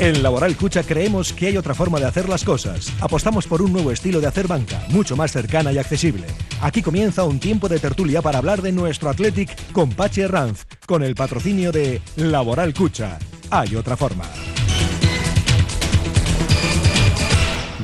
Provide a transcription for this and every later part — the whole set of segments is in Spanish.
En Laboral Cucha creemos que hay otra forma de hacer las cosas. Apostamos por un nuevo estilo de hacer banca, mucho más cercana y accesible. Aquí comienza un tiempo de tertulia para hablar de nuestro Athletic con Pache Ranz, con el patrocinio de Laboral Cucha. Hay otra forma.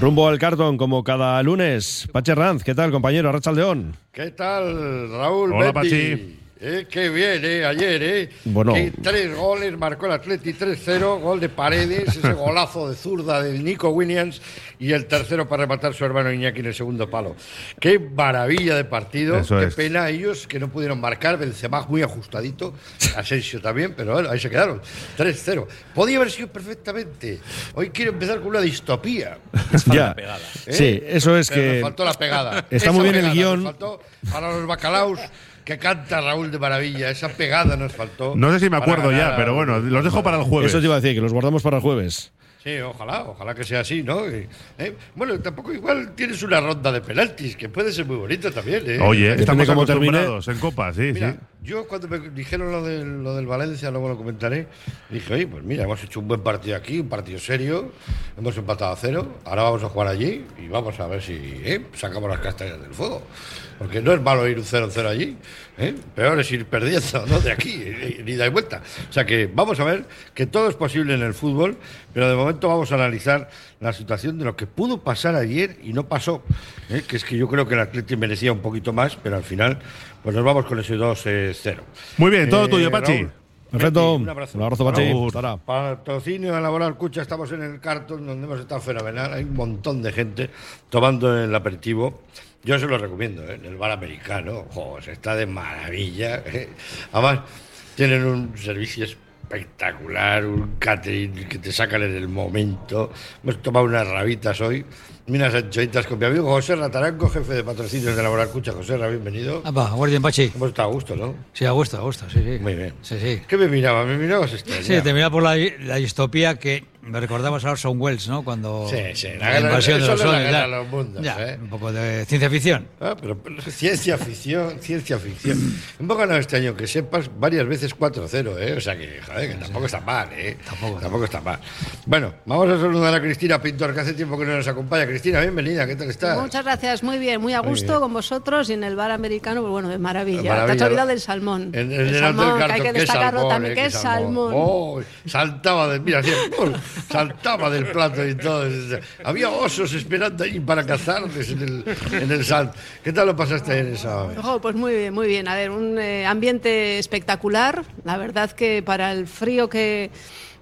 Rumbo al cartón, como cada lunes. Pache Ranz, ¿qué tal, compañero? León. ¿Qué tal, Raúl? Hola, Pachi. Eh, qué bien, eh, ayer, ¿eh? Bueno. tres goles, marcó el Atleti 3-0, gol de Paredes, ese golazo de zurda de Nico Williams y el tercero para rematar su hermano Iñaki en el segundo palo. Qué maravilla de partido, qué pena ellos que no pudieron marcar, Benzema muy ajustadito, Asensio también, pero bueno, ahí se quedaron, 3-0. Podía haber sido perfectamente. Hoy quiero empezar con una distopía. ya. Pegada. ¿Eh? Sí, eso es que... Me faltó la pegada. Está muy bien el guion. faltó para los bacalaos que canta Raúl de Maravilla. Esa pegada nos faltó. No sé si me acuerdo ya, pero bueno, los dejo para el jueves. Eso te iba a decir, que los guardamos para el jueves. Sí, ojalá, ojalá que sea así, ¿no? ¿eh? Bueno, tampoco igual tienes una ronda de penaltis, que puede ser muy bonita también, ¿eh? Oye, estamos como acostumbrados en Copa, sí, sí. Yo cuando me dijeron lo del, lo del Valencia, luego lo comentaré, dije, oye, pues mira, hemos hecho un buen partido aquí, un partido serio, hemos empatado a cero, ahora vamos a jugar allí y vamos a ver si ¿eh? sacamos las castañas del fuego. Porque no es malo ir un 0-0 allí, ¿eh? peor es ir perdiendo, ¿no? De aquí, ni de vuelta. O sea que vamos a ver que todo es posible en el fútbol, pero de momento vamos a analizar la situación de lo que pudo pasar ayer y no pasó. ¿eh? Que es que yo creo que el Atlético merecía un poquito más, pero al final, pues nos vamos con ese 2-0. Muy bien, todo tuyo, Pachi. Perfecto. Un abrazo. Un abrazo, Pachi. Patrocinio de Laboral Cucha, estamos en el cartón donde hemos estado fenomenal. Hay un montón de gente tomando el aperitivo. Yo se lo recomiendo, ¿eh? en el bar americano. se está de maravilla. ¿eh? Además, tienen un servicio espectacular, un catering que te sacan en el momento. Hemos tomado unas rabitas hoy Minas anchoitas con mi amigo José Rataranco, jefe de patrocinios de Laboral Cucha. José, bienvenido. Va, guardia Pachi. Hemos estado a gusto, ¿no? Sí, a gusto, a gusto, sí, sí. Muy bien. Sí, sí. ¿Qué me miraba? ¿Me mirabas extraña? Sí, te miraba por la, la distopía que me recordabas a Orson Welles, ¿no? Cuando. Sí, sí, la, invasión de los soles. los mundos, ¿eh? Un poco de ciencia ficción. Ah, pero, ciencia ficción, ciencia ficción. Un poco ganado este año, que sepas, varias veces 4-0, ¿eh? O sea que, joder, que tampoco está mal, ¿eh? Tampoco, tampoco está mal. Bueno, vamos a saludar a Cristina Pintor, que hace tiempo que no nos acompaña. Cristina, bienvenida, ¿qué tal estás? Muchas gracias, muy bien, muy a gusto con vosotros y en el bar americano, pues bueno, de maravilla. Te has olvidado del salmón. En, el, salmón, que hay que destacarlo también, que es salmón. Oh, saltaba de, mira, saltaba de el plato y todo. Había osos esperando ahí para cazarles en el, en el sal. ¿Qué tal lo pasaste en esa? Oh, pues muy bien, muy bien. A ver, un eh, ambiente espectacular. La verdad que para el frío que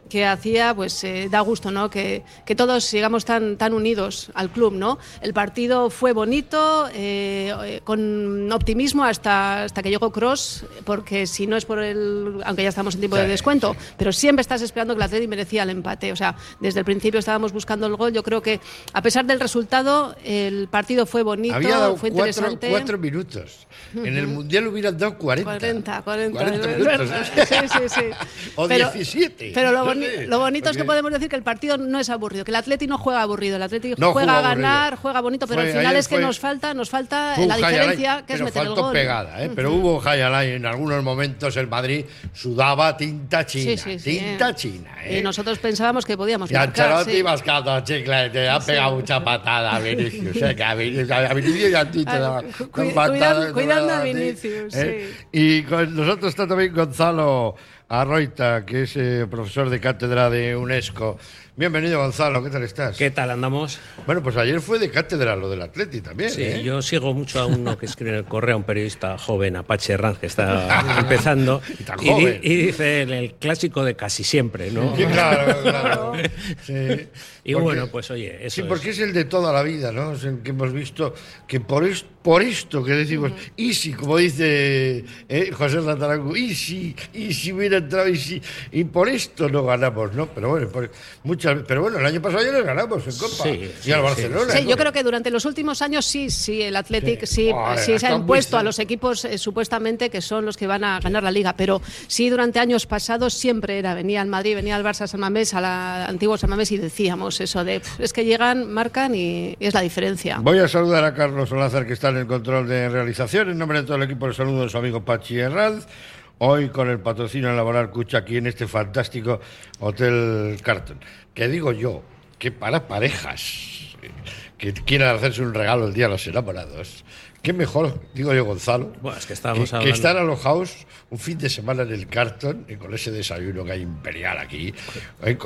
que hacía, pues eh, da gusto, ¿no? Que, que, todos sigamos tan, tan unidos al club, ¿no? El partido fue bonito, eh, con optimismo hasta, hasta que llegó Cross, porque si no es por el, aunque ya estamos en tiempo de descuento, pero siempre estás esperando que el Atleti merecía el empate. O sea, desde el principio estábamos buscando el gol. Yo creo que a pesar del resultado, el partido fue bonito, fue interesante. Cuatro, minutos. En el mundial hubieran dado 40. 40, 40. minutos. Sí, sí, sí. o pero, 17. Pero lo lo bonito es que podemos decir que el partido no es aburrido, que el Atleti no juega aburrido, el Atleti juega a ganar, juega bonito, pero al final es que nos falta, nos falta la diferencia, que es meter el gol. pegada, ¿eh? pero hubo Hayalay en algunos momentos el Madrid sudaba tinta china, tinta china. ¿eh? Y nosotros pensábamos que podíamos y marcar. Ancelotti mascando chicle, te ha pegado mucha patada a Vinicius, ¿eh? que a Vinicius, a Vinicius y a ti te daba Cuidando a Vinicius, ¿eh? Y con nosotros está también Gonzalo Arroita, que é eh, profesor de cátedra de UNESCO Bienvenido, Gonzalo, ¿qué tal estás? ¿Qué tal andamos? Bueno, pues ayer fue de cátedra lo del Atleti también. Sí, ¿eh? yo sigo mucho a uno que escribe en el correo, un periodista joven, Apache Herranz, que está empezando. y, dice el, clásico de casi siempre, ¿no? Sí, claro, claro. Sí. Y bueno, pues oye, eso. Sí, porque es. el de toda la vida, ¿no? Es el que hemos visto que por esto, por esto que decimos, y si, como dice eh, José Ratarango, y si, y si hubiera entrado, y si, y por esto no ganamos, ¿no? Pero bueno, muchas, pero bueno, el año pasado ya les ganamos en Copa. Sí, y al Barcelona. Sí, yo creo que durante los últimos años sí, sí, el Athletic sí, sí, se ha impuesto a los equipos eh, supuestamente que son los que van a ganar la liga, pero sí durante años pasados siempre era, venía al Madrid, venía al Barça San Mamés, a la antigua San Mamés y decíamos, eso de es que llegan, marcan y, es la diferencia. Voy a saludar a Carlos Olázar que está en el control de realización. En nombre de todo el equipo le saludo a su amigo Pachi Herranz. Hoy con el patrocinio laboral Cucha aquí en este fantástico Hotel Carton. Que digo yo, que para parejas que quieran hacerse un regalo el día de los enamorados, qué mejor, digo yo, Gonzalo, Bueno, es que estar alojados un fin de semana en el cartón y con ese desayuno que hay imperial aquí,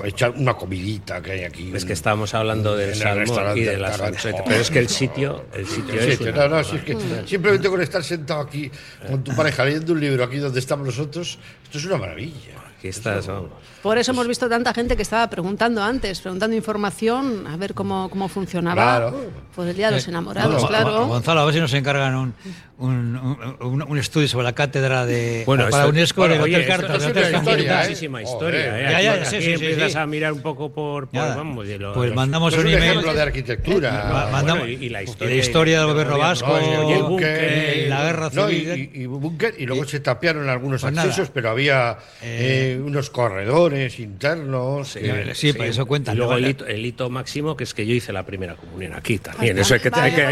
echar una comidita que hay aquí. Es un- que estábamos hablando del el salmón y de anchoetas, Joder, pero es que el sitio, el sitio es sí, una- no, no, si es que simplemente con estar sentado aquí con tu pareja leyendo un libro aquí donde estamos nosotros, esto es una maravilla. Aquí estás, vamos. Por eso hemos visto tanta gente que estaba preguntando antes, preguntando información, a ver cómo, cómo funcionaba. Claro. Pues el Día de los Enamorados, Bueno, claro. Gonzalo, a ver si nos encargan un, un, un- un estudio sobre la cátedra de Bueno, para esto- UNESCO bueno, oye, Hotel Carta. esto es una Carta. historia, ¿eh? muchísima historia. ¿eh? Ya, ya, Aquí sí, sí, sí, empiezas sí. a mirar un poco por, por Nada. vamos, de lo- Pues mandamos un un email. ejemplo de arquitectura. Ma- mandamos- bueno, y- y la y historia- la historia del gobierno vasco, No, y el búnker, la guerra no, civil. y, y- y búnker, y luego se tapiaron algunos Pues nada. accesos, pero había eh, unos corredores internos. Sí, sí, pero eso cuenta. Y luego el hito, máximo, que es que yo hice la primera comunión aquí también. Ah, Eso hay que, tener,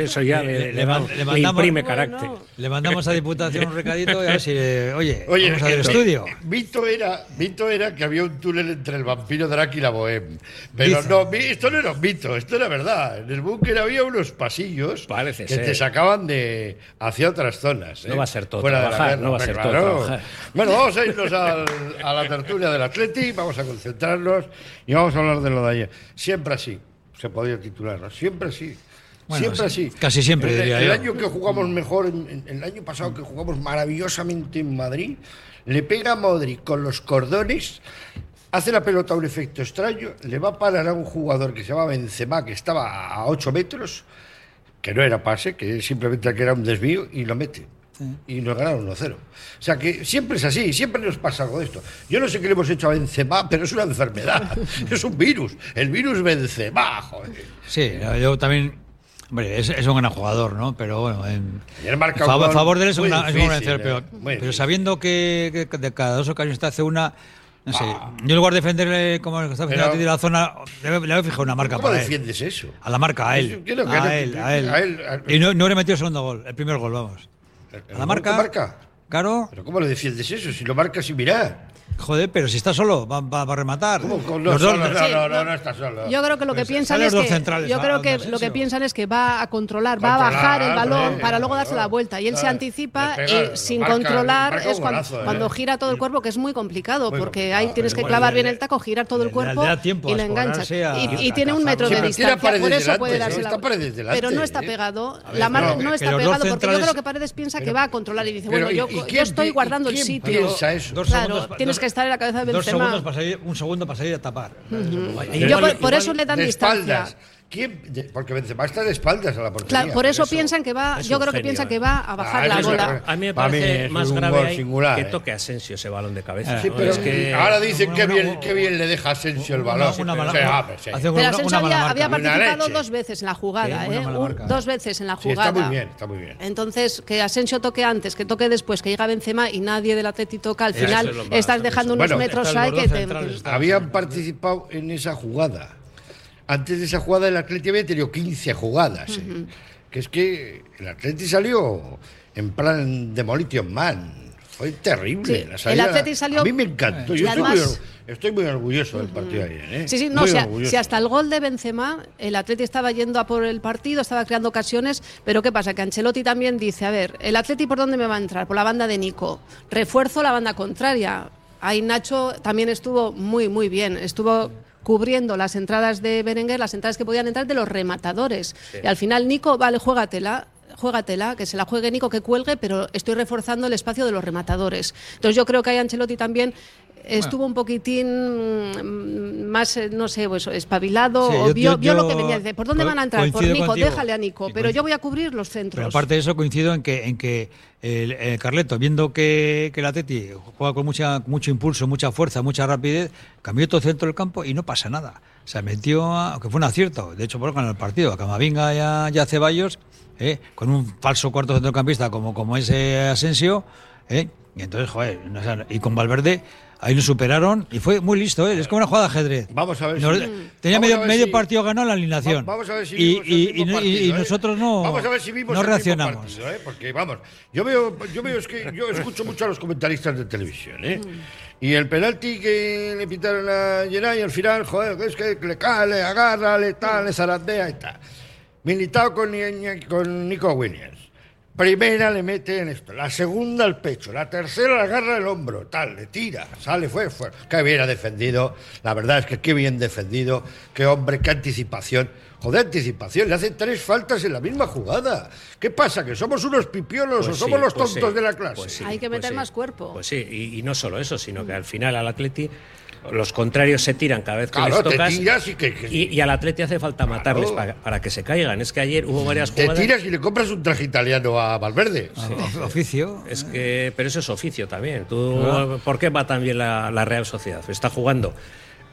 eso, ya le mandamos- imprime Bueno. carácter. Le mandamos a Diputación un recadito y a ver si, eh, oye, Oye, vamos a ver el eh, estudio. Mito era, mito era que había un túnel entre el vampiro Drake y la Bohem. Pero Dice. no, mi- esto no era un mito, esto era verdad. En el búnker había unos pasillos Parece que ser. te sacaban de hacia otras zonas. No ¿eh? va a ser todo Fuera de la trabajar, guerra, no va a hombre, ser todo claro. trabajar. Bueno, vamos a irnos al- a la tertulia del Atleti, vamos a concentrarnos y vamos a hablar de lo de ayer. Siempre así, se podía titular, ¿no? Siempre así. Bueno, siempre sí, así. casi siempre, El, diría el yo. año que jugamos mejor, el año pasado que jugamos maravillosamente en Madrid, le pega a Modric con los cordones, hace la pelota un efecto extraño, le va a parar a un jugador que se llama Benzema, que estaba a 8 metros, que no era pase, que simplemente que era un desvío, y lo mete. Y nos ganaron 1-0. O sea que siempre es así, siempre nos pasa algo de esto. Yo no sé qué le hemos hecho a Benzema, pero es una enfermedad, es un virus. El virus Benzema, joder. Sí, yo también. Hombre, es, es un gran jugador, ¿no? Pero bueno, en, en favor, de él es una, es una difícil, vencer, eh, pero, sabiendo que, que de cada dos ocasiones te hace una. No sé, yo en lugar de defenderle como está Pero- haciendo la zona, le, le voy a fijar una marca ¿Cómo para él. defiendes eso? A la marca, a él. Yo a, él a él, a él, a- Y no, no le metió el segundo gol, el primer gol, vamos. ¿El A la marca. marca? Claro, ¿Pero cómo le defiendes eso? Si lo marcas sin mirar. Joder, pero si está solo, va, va- va a rematar. ¿Cómo con Los dos- solo? no, Sí, no, no, no. está solo. Yo creo que lo que Pues piensan es que yo creo que lo que piensan es que va a controlar, va a bajar el balón para luego darse la vuelta y él se anticipa pega, y sin marca, controlar es cuando, golazo, ¿eh? cuando gira todo el cuerpo que es muy complicado Muy porque complicado, ahí tienes que clavar bien el taco, girar todo el cuerpo le da tiempo y a le enganchas y, tiene un metro de distancia, por eso puede darse ¿eh? la delante, pero no está ¿eh? pegado, la marca no, que está pegado porque yo creo que Paredes piensa que va a controlar y dice, bueno, yo, ¿y- y yo quién estoy guardando el sitio. piensa eso? Dos Claro, pa- tienes dos- que estar en la cabeza de Dos Benzema. segundos para salir, un segundo para salir a tapar. Yo por, por eso le dan de distancia. espaldas. ¿Quién? Porque Benzema está de espaldas a la portería. Claro, por eso, eso piensan que va, es yo creo que piensan eh. que va a bajar Ah, la bola. A mí me mí parece es más un grave ahí singular, que eh. toque a Asensio ese balón de cabeza. Sí, ¿no? pero Es que- ahora dicen una- que una- bien, qué bien le deja Asensio el balón. Una- una mala- Sí, ah, pero sí. hace Pero una- Asensio había, marca. había Una participado dos veces en la jugada, Sí, ¿eh? marca. dos veces en la Sí, jugada. está muy bien, está muy bien. Entonces, que Asensio toque antes, que toque después, que llega Benzema y nadie del Atleti toca, al final es estás dejando unos metros ahí que te... Habían participado en esa jugada. Antes de esa jugada el Atleti había tenido 15 jugadas. eh. Que es que el Atleti salió en plan Demolition Man. Fue terrible. Sí, la el salida. Atleti salió- A mí me encantó. Y Yo estoy, muy, además- estoy muy orgulloso del partido de ayer. ¿eh? Sí, sí, no, Muy si, a- orgulloso. si hasta el gol de Benzema, el Atleti estaba yendo a por el partido, estaba creando ocasiones, pero ¿qué pasa? Que Ancelotti también dice, a ver, ¿el Atleti por dónde me va a entrar? Por la banda de Nico. Refuerzo la banda contraria. Ahí Nacho también estuvo muy, muy bien. Estuvo cubriendo las entradas de Berenguer, las entradas que podían entrar de los rematadores. Y al final Nico, vale, juégatela, juégatela, que se la juegue Nico, que cuelgue, pero estoy reforzando el espacio de los rematadores. Entonces yo creo que ahí Ancelotti también estuvo un poquitín mm, más, eh, no sé, pues, espabilado, Sí, o yo- vio, yo- vio lo que venía. Dice, ¿por dónde van a entrar? Por Nico, contigo. déjale a Nico, pero coincido- yo voy a cubrir los centros. Pero aparte de eso, coincido en que, en que el, el Carleto, viendo que, que el Atleti juega con mucha, mucho impulso, mucha fuerza, mucha rapidez, cambió todo el centro del campo y no pasa nada. O sea, metió, a- aunque fue un acierto, de hecho, por ganar el partido, a Camavinga y a, y a Ceballos, ¿eh? con un falso cuarto centrocampista como, como ese Asensio, ¿eh? y entonces, joder, no y con Valverde Ahí nos superaron y fue muy listo, ¿eh? es como una jugada de ajedrez. Vamos a ver Nos- si- tenía medio, si- partido ganado la alineación. Va- Vamos a ver si y, vimos el y- y- y- partido, y ¿eh? nosotros no, Vamos a ver si vimos no reaccionamos. partido, ¿eh? Porque vamos, yo veo, yo veo es que yo escucho mucho a los comentaristas de televisión, ¿eh? Y el penalti que le pitaron a Geray al final, joder, es que le cae, le agarra, le tal, le zarandea y tal. Militado con, con Nico Williams. Primera le mete en esto, la segunda al pecho, la tercera le agarra el hombro, tal, le tira, sale, fue, fue. Qué bien ha defendido, la verdad es que qué bien defendido, qué hombre, qué anticipación. Joder, anticipación, le hacen tres faltas en la misma jugada. ¿Qué pasa? ¿Que somos unos pipiolos Pues o somos sí, los pues tontos sí, de la clase? pues sí, Hay que pues meter sí. más cuerpo. Pues sí, y, y no solo eso, sino que al final al Atleti los contrarios se tiran cada vez que Claro, les te tocas tiras y que- que- y, y al Atleti hace falta matarles para, para que se caigan. Es que ayer hubo varias Te jugadas. tiras y le compras un traje italiano a Valverde. O- Oficio. Es que, pero eso es oficio también. Tú, ¿Por qué va tan bien la, la Real Sociedad? Está jugando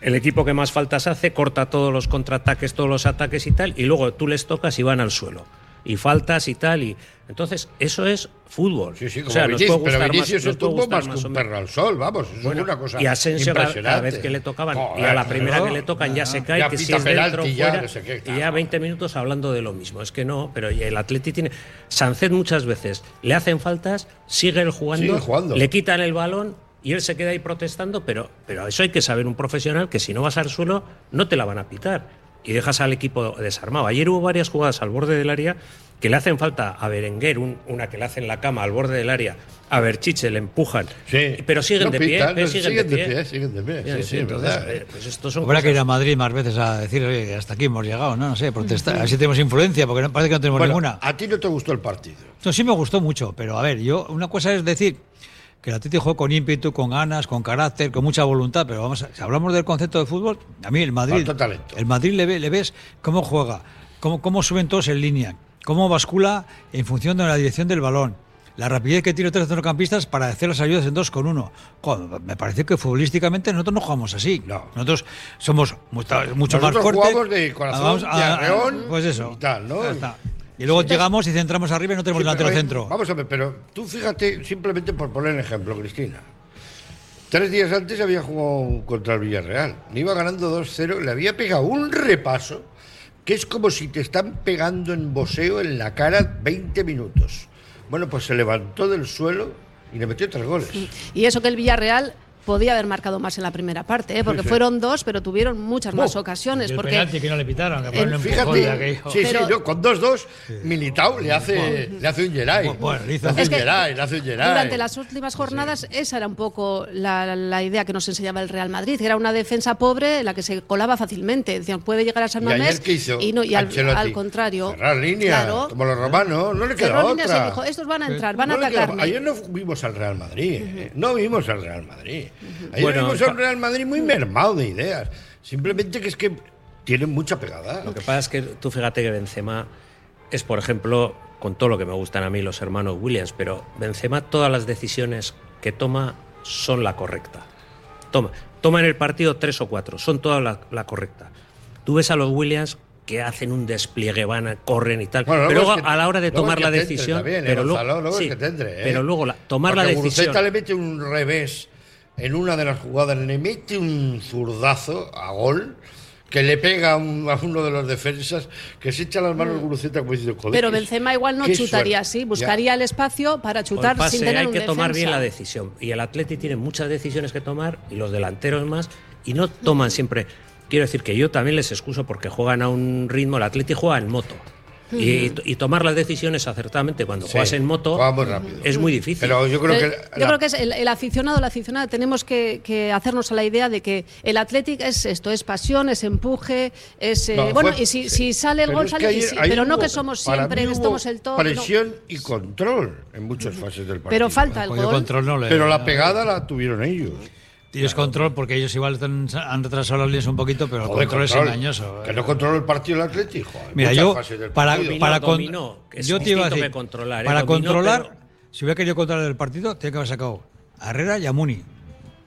el equipo que más faltas hace, corta todos los contraataques, todos los ataques y tal, y luego tú les tocas y van al suelo. Y faltas y tal. y Entonces, eso es fútbol. Sí, sí, como o sea, nos Vinicius, puede pero Vinicius más, nos gustar más que un perro al sol, vamos, eso Bueno, es una cosa y Asensio impresionante. cada vez que le tocaban y a la primera que le tocan ya se cae Ya que si es dentro penalti, ya fuera no sé qué, y ya 20 minutos hablando de lo mismo es que no pero el Atleti tiene Sancet muchas veces le hacen faltas sigue él jugando, Sigue jugando. le quitan el balón y él se queda ahí protestando pero pero eso hay que saber un profesional que si no vas al suelo no te la van a pitar y dejas al equipo desarmado ayer hubo varias jugadas al borde del área que le hacen falta a Berenguer, un- una que le hacen la cama al borde del área, a Berchiche le empujan, Sí. pero siguen No de pie, no, siguen, de pie. siguen de pie. Ya, Sí, sí, sí, es entonces, verdad. eh, pues estos son Habrá que ir a Madrid más veces a decir, oye, hasta aquí hemos llegado, ¿no? No sé, protestar. Así tenemos influencia, porque no, parece que no tenemos Bueno, ninguna. a ti no te gustó el partido. No, sí me gustó mucho, pero a ver, yo una cosa es decir que el Atleti jugó con ímpetu, con ganas, con carácter, con mucha voluntad, pero vamos, a- si hablamos del concepto de fútbol, a mí el Madrid, el Madrid le, ve- le ves cómo juega, cómo, cómo suben todos en línea, cómo bascula en función de la dirección del balón. La rapidez que tiene tres centrocampistas para hacer las ayudas en dos con uno. Joder, me parece que futbolísticamente nosotros no jugamos así. No. Nosotros somos mucho, mucho más Nosotros cortes. jugamos de corazón, de a- arreón Pues eso. y tal, ¿no? Y luego llegamos y centramos arriba y no tenemos Sí, delantero centro. Vamos a ver, pero tú fíjate, simplemente por poner el ejemplo, Cristina. Tres días antes había jugado contra el Villarreal. Le iba ganando 2-0, le había pegado un repaso que es como si te están pegando en boseo en la cara 20 minutos. Bueno, pues se levantó del suelo y le metió tres goles. Y eso que el Villarreal podía haber marcado más en la primera parte, ¿eh? porque Sí, sí. fueron dos, pero tuvieron muchas más Oh, ocasiones. el porque penalti que no le pitaron, que el- Fíjate, sí, Pero- sí, no, con 2-2, Militao le hace, le hace un Geray. Bueno, le hizo- le hace un Geray, le hace un Geray. Durante las últimas jornadas, esa era un poco la, la idea que nos enseñaba el Real Madrid, que era una defensa pobre en la que se colaba fácilmente. Decían, puede llegar a San ¿Y Mamés hizo y, no, y al, al contrario. Cerrar línea, Claro. como los romanos, no le líneas otra. y dijo, estos van a entrar, van No a atacarme. Ayer no vimos al Real Madrid, eh, no vimos al Real Madrid. Ayer Bueno, vimos a un Real Madrid muy mermado de ideas. Simplemente que es que tienen mucha pegada. Lo que pasa es que tú fíjate que Benzema es, por ejemplo, con todo lo que me gustan a mí los hermanos Williams, pero Benzema todas las decisiones que toma son la correcta. Toma, toma en el partido tres o cuatro, son todas la, la correcta. Tú ves a los Williams que hacen un despliegue, van, a- corren y tal, Bueno, luego pero luego a la hora de tomar la decisión, pero luego, pero luego la- tomar la decisión. Le mete un revés en una de las jugadas, le mete un zurdazo a gol que le pega a, un- a uno de los defensas, que se echa las manos Guruceta como diciendo. Pero Benzema igual no chutaría suerte. así, Ya. buscaría el espacio para chutar pase, sin tener hay un que tomar bien la decisión. Y el Atleti tiene muchas decisiones que tomar, y los delanteros más, y no toman siempre. Quiero decir que yo también les excuso porque juegan a un ritmo. El Atleti juega en moto. Y, y tomar las decisiones acertadamente cuando Sí, juegas en moto rápido. es muy difícil. Pero yo creo Pero que. yo la- creo que es el, el aficionado, la aficionada, tenemos que, que hacernos a la idea de que el Athletic es esto, es pasión, es empuje, es eh, No, bueno, fue- y si, sí. si sale el Pero gol es que sale, ayer- pero no que somos siempre, que estamos el todo. no. Presión y control en muchas fases del partido. Pero falta el gol. control no le- Pero la pegada la tuvieron ellos. Tienes control porque ellos igual están- han retrasado las líneas un poquito, pero el Joder, control, control. es engañoso. Que no controló el partido el Atlético. Mira, yo para, Dominó, para con- dominó, yo te iba a decir, controlar, ¿eh? para Dominó, controlar, pero- si hubiera querido controlar el partido, tiene que haber sacado a Herrera y a Muni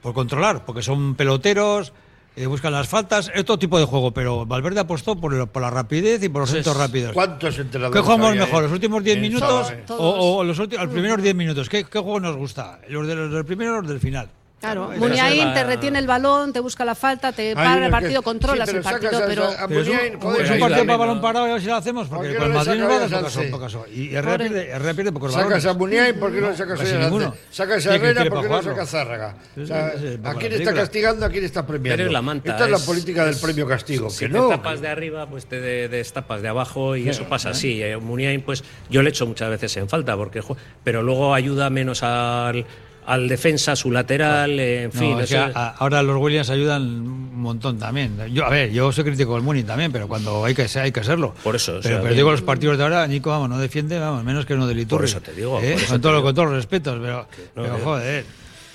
por controlar, porque son peloteros, eh, buscan las faltas, es todo tipo de juego, pero Valverde apostó por, el- por la rapidez y por los centros rápidos. ¿Cuántos entrenadores ¿Qué jugamos había, mejor? eh? ¿Los últimos 10 En minutos Sábado, eh. o, o los, últimos, los primeros 10 minutos? ¿Qué, qué juego nos gusta? ¿Los, de, los del primero o los del final? Claro, Muniain es te retiene el balón, te busca la falta, te para el que- partido, sí, controlas pero el partido, sacas a- pero... a Pero es un, Muniain, joder, es un ahí partido para balón parado y a ver si lo hacemos, ¿Por porque qué con el no le Madrid sacas va a dar pocas, Sánchez? pocas Y Herrera Pobre. pierde, Herrera pierde pocos Sacas balones. a Muniain, ¿por qué no le sacas a ninguno. Sacas a Herrera, ¿por qué no sacas a Zárraga? O sea, ¿A quién está castigando? ¿A quién está premiando? Pero es la manta. Esta es la política del es- premio castigo. Si que te no. tapas de arriba, pues te de- destapas de abajo y eso pasa así. Eh, Muniain, pues yo le echo muchas veces en falta, porque pero luego ayuda menos al, al defensa, su lateral, eh, en fin. ahora los Williams ayudan un montón también. Yo, a ver, yo soy crítico del Muni también, pero cuando hay que ser, hay que serlo. Por eso, o Pero, sea, pero bien. digo, los partidos de ahora, Nico, vamos, no defiende, vamos, menos que uno de Liturri. Por eso te digo, ¿eh? eso Con, te todo, digo. con todos los respetos, pero, no, pero joder.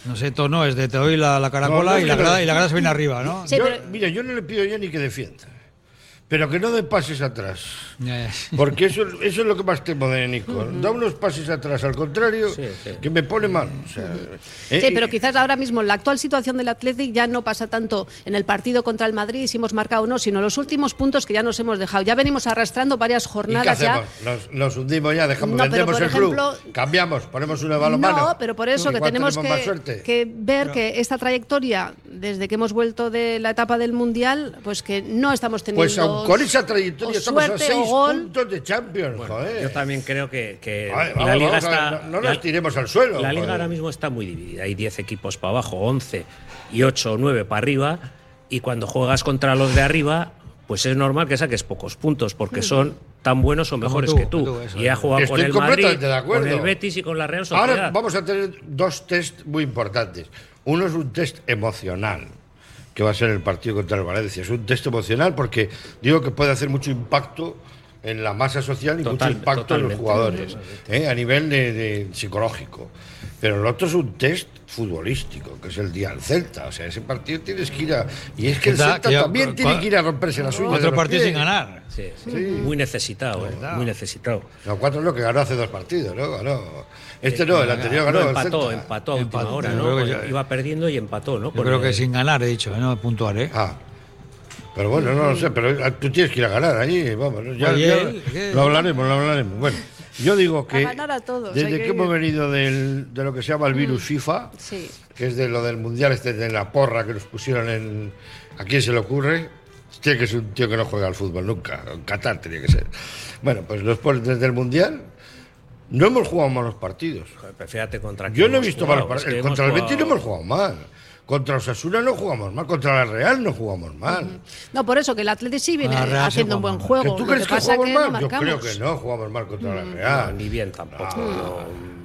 No sé, todo no, es de te doy la, la caracola No, no, y, la grada, y la grada se viene arriba, ¿no? Sí, Yo- pero- Mira, yo no le pido ya ni que defienda. Pero que no dé pases atrás. Eh, Porque eso, eso es lo que más temo de Nico. Da unos pases atrás, al contrario, Sí, sí. que me pone mal. O sea, eh, Sí, pero quizás ahora mismo la actual situación del Athletic ya no pasa tanto en el partido contra el Madrid, si hemos marcado o no, sino los últimos puntos que ya nos hemos dejado. Ya venimos arrastrando varias ¿Y qué jornadas ya. hacemos? Nos, nos hundimos ya, dejamos, No, vendemos por el ejemplo- club, cambiamos, ponemos una balonmano. No, pero por eso que tenemos más que, que ver que esta trayectoria, desde que hemos vuelto de la etapa del Mundial, pues que no estamos teniendo Pues con esa trayectoria o estamos a seis puntos de Champions, joder. Yo también creo que, la vamos, liga vamos está. no- la- nos tiremos al suelo, La liga joder. ahora mismo está muy dividida. Hay 10 equipos para abajo, 11 y 8 o 9 para arriba. Y cuando juegas contra los de arriba, pues es normal que saques pocos puntos, porque son tan buenos o mejores tú, que tú. tú, eso y ha jugado con el Madrid, completamente de acuerdo. con el Betis y con la Real Sociedad. Ahora vamos a tener dos test muy importantes. Uno es un test emocional, que va a ser el partido contra el Valencia. Es un test emocional porque digo que puede hacer mucho impacto en la masa social y Total- mucho impacto en los jugadores, ¿eh? a nivel de, de psicológico. Pero el otro es un test futbolístico, que es el día del Celta. O sea, ese partido tienes que ir a... Y es que el Celta, Celta que ya- también tiene que ir a romperse las uñas. de Otro partido sin ganar. Sí, sí. Muy necesitado, eh, muy necesitado. No, cuatro no, que ganó hace dos partidos, ¿no? Ganó. Este no, el anterior ganó. No, el empató, Celta. empató a última Empató, hora, ¿no? ya- Iba perdiendo y empató, ¿no? Yo creo que el- sin ganar, he dicho, ¿eh? no puntuar, ¿eh? Ah. Pero bueno, no lo sé, pero ah, tú tienes que ir a ganar allí, vamos. Ya, Oye, ya ¿qué? lo hablaremos, lo hablaremos. Bueno, yo digo que ganar a todos, desde que, que hemos venido del- de lo que se llama el virus FIFA, Sí. que es de lo del mundial este de la porra que nos pusieron en a quién se le ocurre, tiene que ser un tío que no juega al fútbol nunca, en Qatar tenía que ser. Bueno, pues después desde el mundial no hemos jugado malos partidos. Fíjate contra Yo no he visto jugado, malos partidos. Contra el Betis no hemos jugado mal. Contra Osasuna no jugamos mal. Contra la Real no jugamos mal. No, por eso que el Athletic sí viene haciendo un buen juego. ¿Que ¿Tú crees que, jugamos que no mal? Yo creo que no jugamos mal contra la No, Real. ni bien tampoco. Ah. no.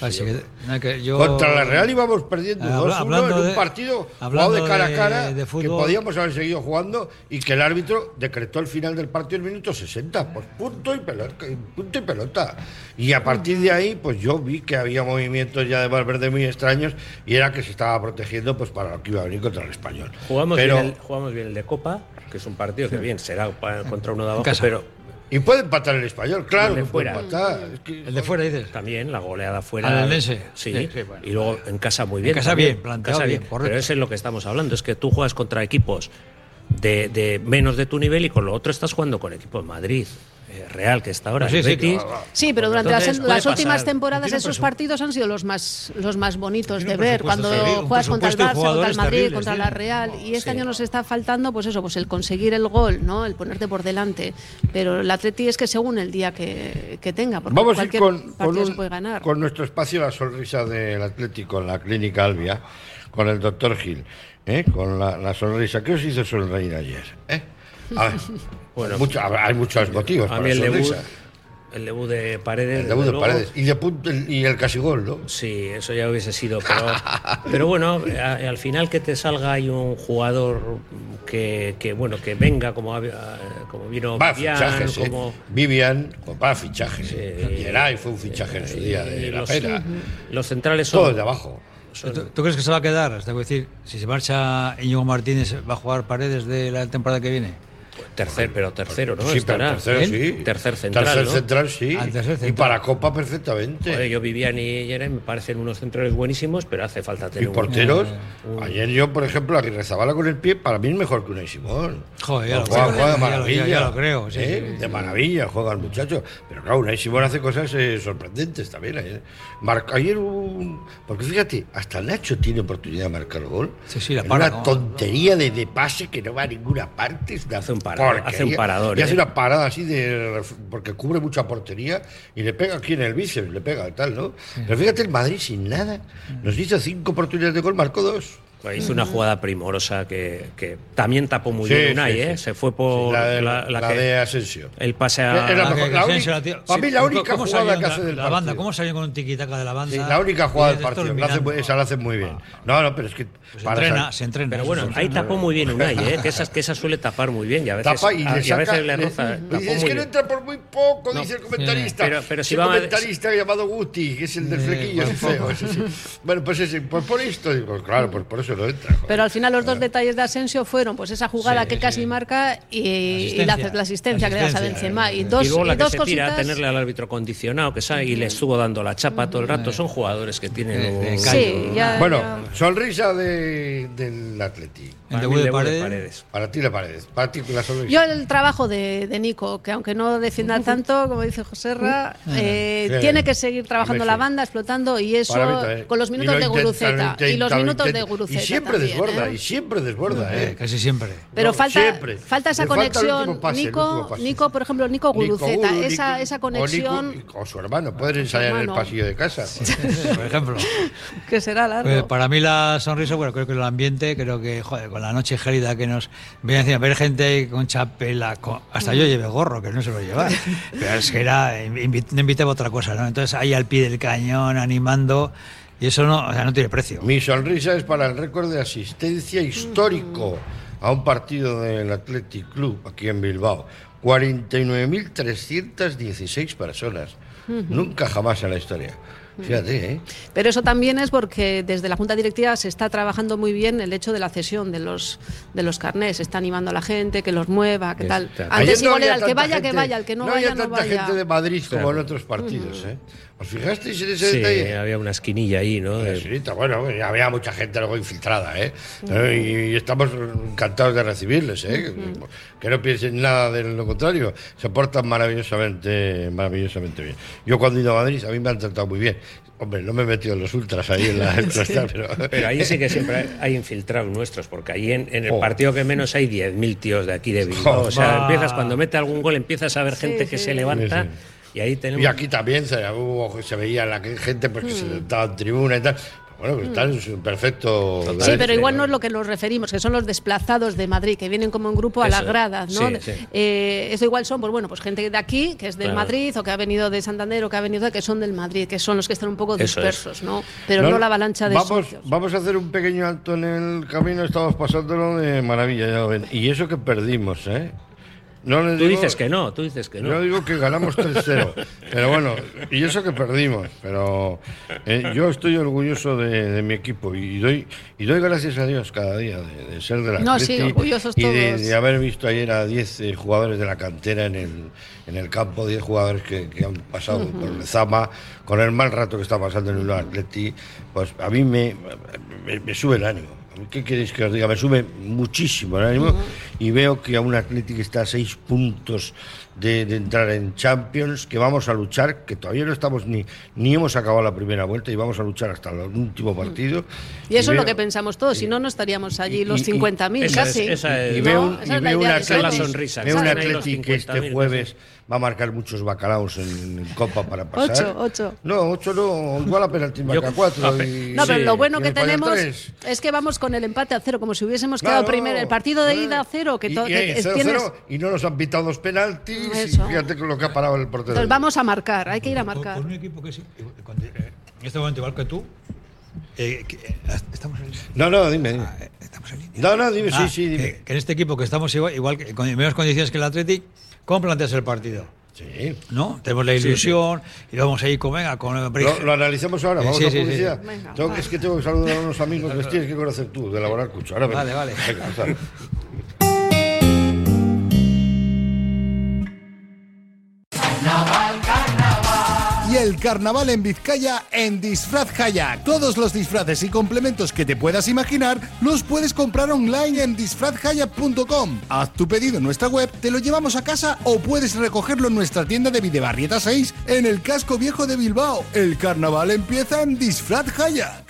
Así que, no hay que yo- Contra la Real íbamos perdiendo Habla- 2-1 hablando en un de- partido jugado de cara de- a cara de que podíamos haber seguido jugando y que el árbitro decretó el final del partido en el minuto 60. Pues punto y pelota. Punto y pelota. Y a partir de ahí, pues yo vi que había movimientos ya de Valverde muy extraños y era que se estaba protegiendo pues para lo que iba a venir contra el español. Jugamos, Pero, bien el, jugamos bien el de Copa, que es un partido que bien será contra uno de abajo, casa. pero y puede empatar el español, claro. El de puede fuera. empatar. Es que- El de fuera, dices. también la goleada fuera. Al. Sí, Sí, sí, bueno. y luego en casa muy bien. En casa también. bien, planteado En casa bien, correcto. Pero eso es lo que estamos hablando, es que tú juegas contra equipos de, de menos de tu nivel y con lo otro estás jugando con equipos Madrid, eh, Real, que está ahora, Pues sí, el sí, Betis. claro, Sí, pero durante las, Entonces, puede las últimas temporadas esos partidos han sido los más los más bonitos de ver cuando terrible, juegas contra el Barça, contra el Madrid, terribles, contra la Real y este Sí. año nos está faltando pues eso, pues el conseguir el gol, ¿no? El ponerte por delante, pero el Atleti es que según el día que, que tenga, porque Vamos a ir cualquier con, con partido se un- puede ganar. con nuestro espacio La Sonrisa del Atlético en la Clínica Albia, con el doctor Gil, ¿eh? con la, la sonrisa. ¿Qué os hizo sonreír ayer? eh? A ver, Bueno, mucho- hay muchos motivos A para mí la el debut, sonrisa. el debut de Paredes. El debut de Paredes. Y, de punto- y el casi gol, ¿no? Sí, eso ya hubiese sido, pero, pero bueno, a- al final que te salga hay un jugador que, que, bueno que venga como, como vino Va, Vivian, fichajes, ¿eh? como Vivian, va, fichajes. ¿eh? Geray fue un fichaje en su día de la los, pera. los centrales son Todo de abajo. son- ¿Tú, tú crees que se va a quedar? A decir, si se marcha Íñigo Martínez, ¿va a jugar Paredes de la temporada que viene? Tercer, pero tercero, ¿no? Sí, pero Estará. tercero, ¿Él? sí. Tercer central, Tercer ¿no? central, sí. Ah, tercer Y para Copa perfectamente. Joder, yo vivía en Illera y me parecen unos centrales buenísimos, pero hace falta Y tener un- porteros, ayer yo, por ejemplo, Aguirre Zabala con el pie, para mí es mejor que Unai Simón. Joder, ya lo juega, creo, juega de ya lo- maravilla. ya lo creo, sí, ¿eh? sí, sí. de maravilla juega el muchacho. Pero claro, Unai Simón hace cosas eh, sorprendentes también. ¿eh? Marca, ayer hubo un- Porque fíjate, hasta Nacho tiene oportunidad de marcar el gol. Sí, sí, la Es para, Una ¿no? tontería de, de pase que no va a ninguna parte. Hace un parador, porquería. hace un parador, Y hace ¿eh? una parada así de. Porque cubre mucha portería y le pega aquí en el bíceps, le pega tal, ¿no? Pero fíjate, el Madrid sin nada. Nos hizo cinco oportunidades de gol, marcó dos. Pues Hizo una jugada primorosa que, que también tapó muy Sí, bien Unai, sí, ¿eh? sí. Se fue por Sí, la de, la, la la que- de Asensio. el pase a. Ah, para mí la única ¿cómo jugada que hace la- del la banda. ¿Cómo salió con un tiquitaca de la banda? Sí, la única jugada del partido. La hace esa la hace muy bien. No, no, pero es que. Se para entrena, se entrena. Pero bueno, ahí tapó muy bien Unai, ¿eh? Que esa, que esa suele tapar muy bien y a veces, Tapa y a, le y a veces saca. le roza. es que no bien". entra por muy poco, dice el comentarista. pero- pero si va a- comentarista llamado Guti, que es el del flequillo, feo. ese sí. Bueno, pues ese, pues por esto, digo, claro, pues por eso entra. joder. Pero al final los dos detalles de Asensio fueron pues esa jugada Sí, que sí. casi marca y, y la, asistencia. la asistencia que le das a. Benzema. Y dos, y luego la y que dos se tira cositas. tenerle al árbitro condicionado, que sabe, y le estuvo dando la chapa todo el rato. Son jugadores que tienen de un-. Sí, ya, Bueno, ya. sonrisa de, del Atleti. El Para debut de Paredes. Para ti, la paredes. Para ti, la. Yo el trabajo de, de Nico, que aunque no defienda tanto, como dice José Ra, eh, Sí. tiene que seguir trabajando la banda, explotando, y eso Para mí con los minutos lo de Guruceta. y los lo minutos de. Guruceta. Y siempre también, desborda, ¿eh? y siempre desborda, Eh. Casi siempre. Pero No, falta, siempre. falta esa Le falta conexión. pase, el Nico. Nico, por ejemplo, Nico Guruceta, Nico, esa, Nico, esa o Nico- conexión O, su hermano, pueden ensayar en el pasillo de casa. Por ejemplo. que será largo. Pues para mí la sonrisa, bueno, creo que el ambiente, creo que, joder, con la noche gélida que nos viene encima, ver gente con chapela, con- hasta yo llevé gorro, que no se lo llevaba, pero es que era, invi- no invitaba a otra cosa, ¿no? Entonces ahí al pie del cañón, animando, y eso no, o sea, no tiene precio. Mi sonrisa es para el récord de asistencia histórico a un partido del Athletic Club aquí en Bilbao. 49.316 personas. Nunca jamás en la historia. Fíjate, ¿eh? Pero eso también es porque desde la Junta Directiva se está trabajando muy bien el hecho de la cesión de los de los carnés. Se está animando a la gente que los mueva, que tal. Antes Ayer no igual era el que vaya, que vaya, el que no, no vaya, no tanta vaya. gente de Madrid como en otros partidos, ¿eh? ¿Os fijasteis en ese Sí, detalle? había una esquinilla ahí, ¿no? Bueno, había mucha gente luego infiltrada, ¿eh? Pero- y, y estamos encantados de recibirles, ¿eh? Que- Que no piensen nada de lo contrario. Se portan maravillosamente, maravillosamente bien. Yo cuando he ido a Madrid, a mí me han tratado muy bien. Hombre, no me he metido en los ultras ahí en la... pero, Pero ahí sí que siempre hay- infiltrados nuestros, porque ahí en, en el Oh. partido que menos hay 10.000 tíos de aquí de Bilbao. O sea, Oh. empiezas, cuando mete algún gol, empiezas a ver gente que sí. se levanta Sí, y ahí tenemos. Y aquí también se, hubo- se veía la gente pues, que se sentaba en tribuna y tal. Bueno, que están en su perfecto... Sí, derecho, pero igual ¿no? no es lo que nos referimos, que son los desplazados de Madrid, que vienen como en grupo a Eso, las gradas, ¿no? sí, sí. Eh, eso igual son, pues bueno, pues gente de aquí, que es del Claro. Madrid, o que ha venido de Santander, o que ha venido de, que son del Madrid, que son los que están un poco es. dispersos, ¿no? Pero no, la avalancha de vamos, socios. Vamos a hacer un pequeño alto en el camino, estamos pasándolo de maravilla, ya lo ven. Y eso que perdimos, ¿eh? No Tú digo- dices que no, tú dices que no. Yo digo que ganamos 3-0. pero bueno, y eso que perdimos. Pero eh, yo estoy orgulloso de, de mi equipo y doy, y doy gracias a Dios cada día de, de ser de la No, sí, orgullosos Y de, todos. de haber visto ayer a 10 eh, jugadores de la cantera en el, en el campo, 10 jugadores que, que han pasado por el Zama, con el mal rato que está pasando en el Atleti. Pues a mí me, me, me sube el ánimo. ¿Qué queréis que os diga? Me sube muchísimo el ánimo y veo que a un Athletic está a seis puntos de, de entrar en Champions, que vamos a luchar, que todavía no estamos ni, ni hemos acabado la primera vuelta y vamos a luchar hasta el último partido. Y eso es veo- lo que pensamos todos, si no, no estaríamos allí y- los y- 50.000 esa es- casi. esa es- y ¿no? veo Esa es la veo idea la sonrisa, veo un que este 50.000, jueves va a marcar muchos bacalaos en, en Copa para pasar. Ocho, ocho. No, ocho no, igual a penalti marca cuatro. y- No, pero Sí, lo bueno que tenemos es que vamos con el empate a cero, como si hubiésemos Claro, quedado primero. El partido de ida a cero, que, Y- to- y, que ahí, es- 0-0, tienes. y no nos han pitado dos penaltis. y fíjate con lo que ha parado el portero. Entonces vamos a marcar, hay que ir a marcar. Con un equipo que es, cuando- eh, en este momento igual que tú, eh, que, eh, estamos en No, no, dime, dime. ah, eh, estamos en línea. No, no, dime, Ah, sí, sí, dime. Que, que en este equipo que estamos igual, igual que, con mismas condiciones que el Athletic, ¿cómo planteas el partido? Sí. ¿No? Tenemos la ilusión y vamos ahí con, venga, con Lo, lo analizamos ahora, vamos sí, a sí, sí. publicidad. Venga, Tengo es que tengo que saludar a unos amigos que tienes que conocer tú, de elaborar cucho. Ahora venga. Vale, vale. Venga, y el carnaval en Vizcaya en Disfraz Kayak. Todos los disfraces y complementos que te puedas imaginar los puedes comprar online en disfrazkayak.com. Haz tu pedido en nuestra web, te lo llevamos a casa o puedes recogerlo en nuestra tienda de Videbarrieta 6 en el casco viejo de Bilbao. El carnaval empieza en Disfraz Kayak.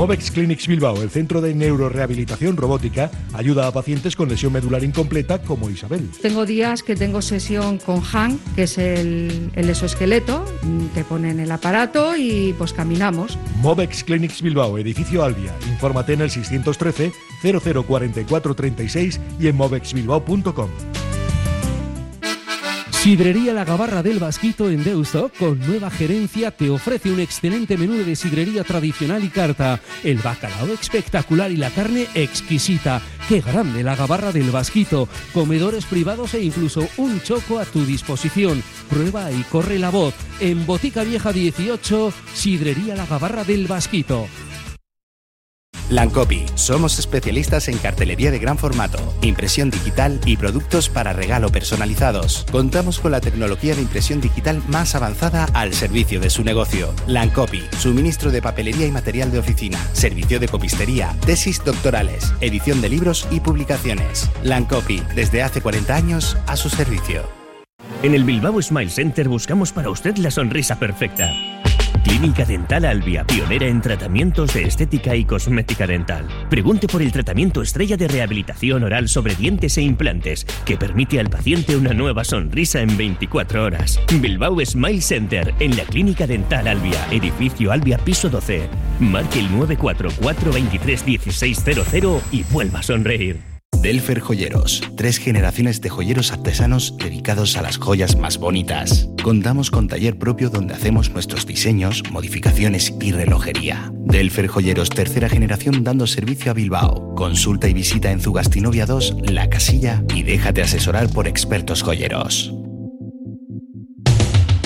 Movex Clinics Bilbao, el centro de neurorehabilitación robótica, ayuda a pacientes con lesión medular incompleta como Isabel. Tengo días que tengo sesión con Han, que es el, el exoesqueleto, te ponen el aparato y pues caminamos. Movex Clinics Bilbao, edificio Albia. Infórmate en el 613 004436 y en movexbilbao.com. Sidrería La Gabarra del Vasquito en Deusto, con nueva gerencia, te ofrece un excelente menú de sidrería tradicional y carta. El bacalao espectacular y la carne exquisita. ¡Qué grande La Gabarra del Vasquito! Comedores privados e incluso un choco a tu disposición. Prueba y corre la voz. En Botica Vieja 18, Sidrería La Gabarra del Vasquito. Lancopi. Somos especialistas en cartelería de gran formato, impresión digital y productos para regalo personalizados. Contamos con la tecnología de impresión digital más avanzada al servicio de su negocio. Lancopi. Suministro de papelería y material de oficina, servicio de copistería, tesis doctorales, edición de libros y publicaciones. Lancopi. Desde hace 40 años a su servicio. En el Bilbao Smile Center buscamos para usted la sonrisa perfecta. Clínica Dental Albia, pionera en tratamientos de estética y cosmética dental. Pregunte por el tratamiento estrella de rehabilitación oral sobre dientes e implantes, que permite al paciente una nueva sonrisa en 24 horas. Bilbao Smile Center, en la Clínica Dental Albia, edificio Albia, piso 12. Marque el 944-231600 y vuelva a sonreír. Delfer Joyeros, tres generaciones de joyeros artesanos dedicados a las joyas más bonitas. Contamos con taller propio donde hacemos nuestros diseños, modificaciones y relojería. Delfer Joyeros, tercera generación dando servicio a Bilbao. Consulta y visita en Zugastinovia 2, La Casilla y déjate asesorar por expertos joyeros.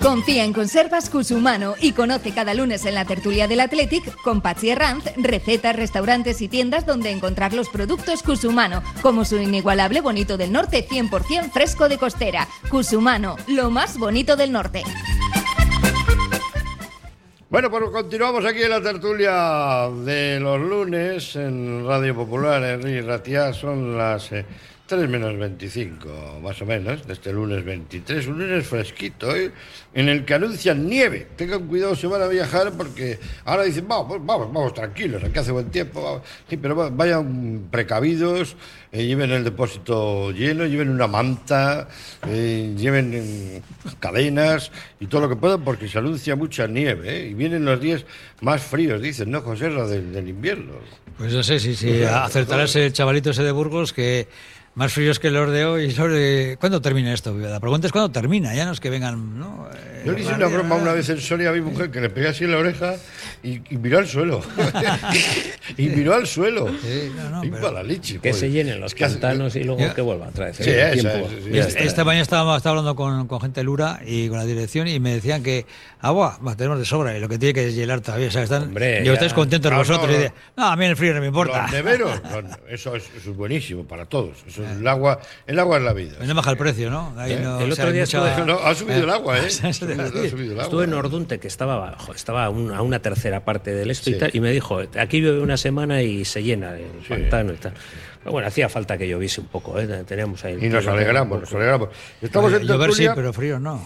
Confía en Conservas Cusumano y conoce cada lunes en la tertulia del Athletic con Patsy Ranz recetas, restaurantes y tiendas donde encontrar los productos Cusumano, como su inigualable bonito del norte 100% fresco de costera. Cusumano, lo más bonito del norte. Bueno, pues continuamos aquí en la tertulia de los lunes en Radio Popular, Henry Ratia, son las... eh, 3 menos 25, más o menos, de este lunes 23, un lunes fresquito, ¿eh? en el que anuncian nieve. Tengan cuidado si van a viajar porque ahora dicen, vamos, vamos, vamos tranquilos, aquí hace buen tiempo. vamos". Sí, pero va- vayan precavidos, eh, lleven el depósito lleno, lleven una manta, eh, lleven cadenas y todo lo que puedan porque se anuncia mucha nieve. ¿eh? Y vienen los días más fríos, dicen, ¿no, José? Del, del invierno. Pues no sé si sí, acertará ese chavalito ese de Burgos que más fríos que los de hoy. de- ¿Cuándo termina esto? La pregunta es cuándo termina, ya no es que vengan. ¿no? Eh, Yo le hice una broma una vez en Soria a mi mujer que le pegué así en la oreja y, y miró al suelo. y miró al suelo. y para la leche. Que pues. se llenen los pantanos y luego que vuelva otra vez. Sí, eso, sí, está. Esta mañana estaba, estaba hablando con, con gente de Lura y con la dirección y me decían que agua bah, tenemos de sobra y lo que tiene que es hielar todavía. O sea, están, Hombre, y ya. estáis contentos No, vosotros. no, y no. de, no, a mí el frío no me importa. Los neveros, no, no, eso, es, eso es buenísimo para todos. Eso el, agua, el agua es la vida. Pues no baja el precio, ¿no? Ahí ¿Eh? no, El otro día mucha- estuve- No, ha subido el agua, ¿eh? Eso te Ha iba a subido- ha decir. subido el agua. Estuve en Ordunte, que estaba abajo, estaba a un- a una tercera parte del esto y Sí. tal, y me dijo, aquí llueve una semana y se llena el pantano y tal. Pero bueno, hacía falta que lloviese un poco, ¿eh? teníamos ahí Y nos alegramos, nos alegramos. Estamos en Llover sí, pero frío no.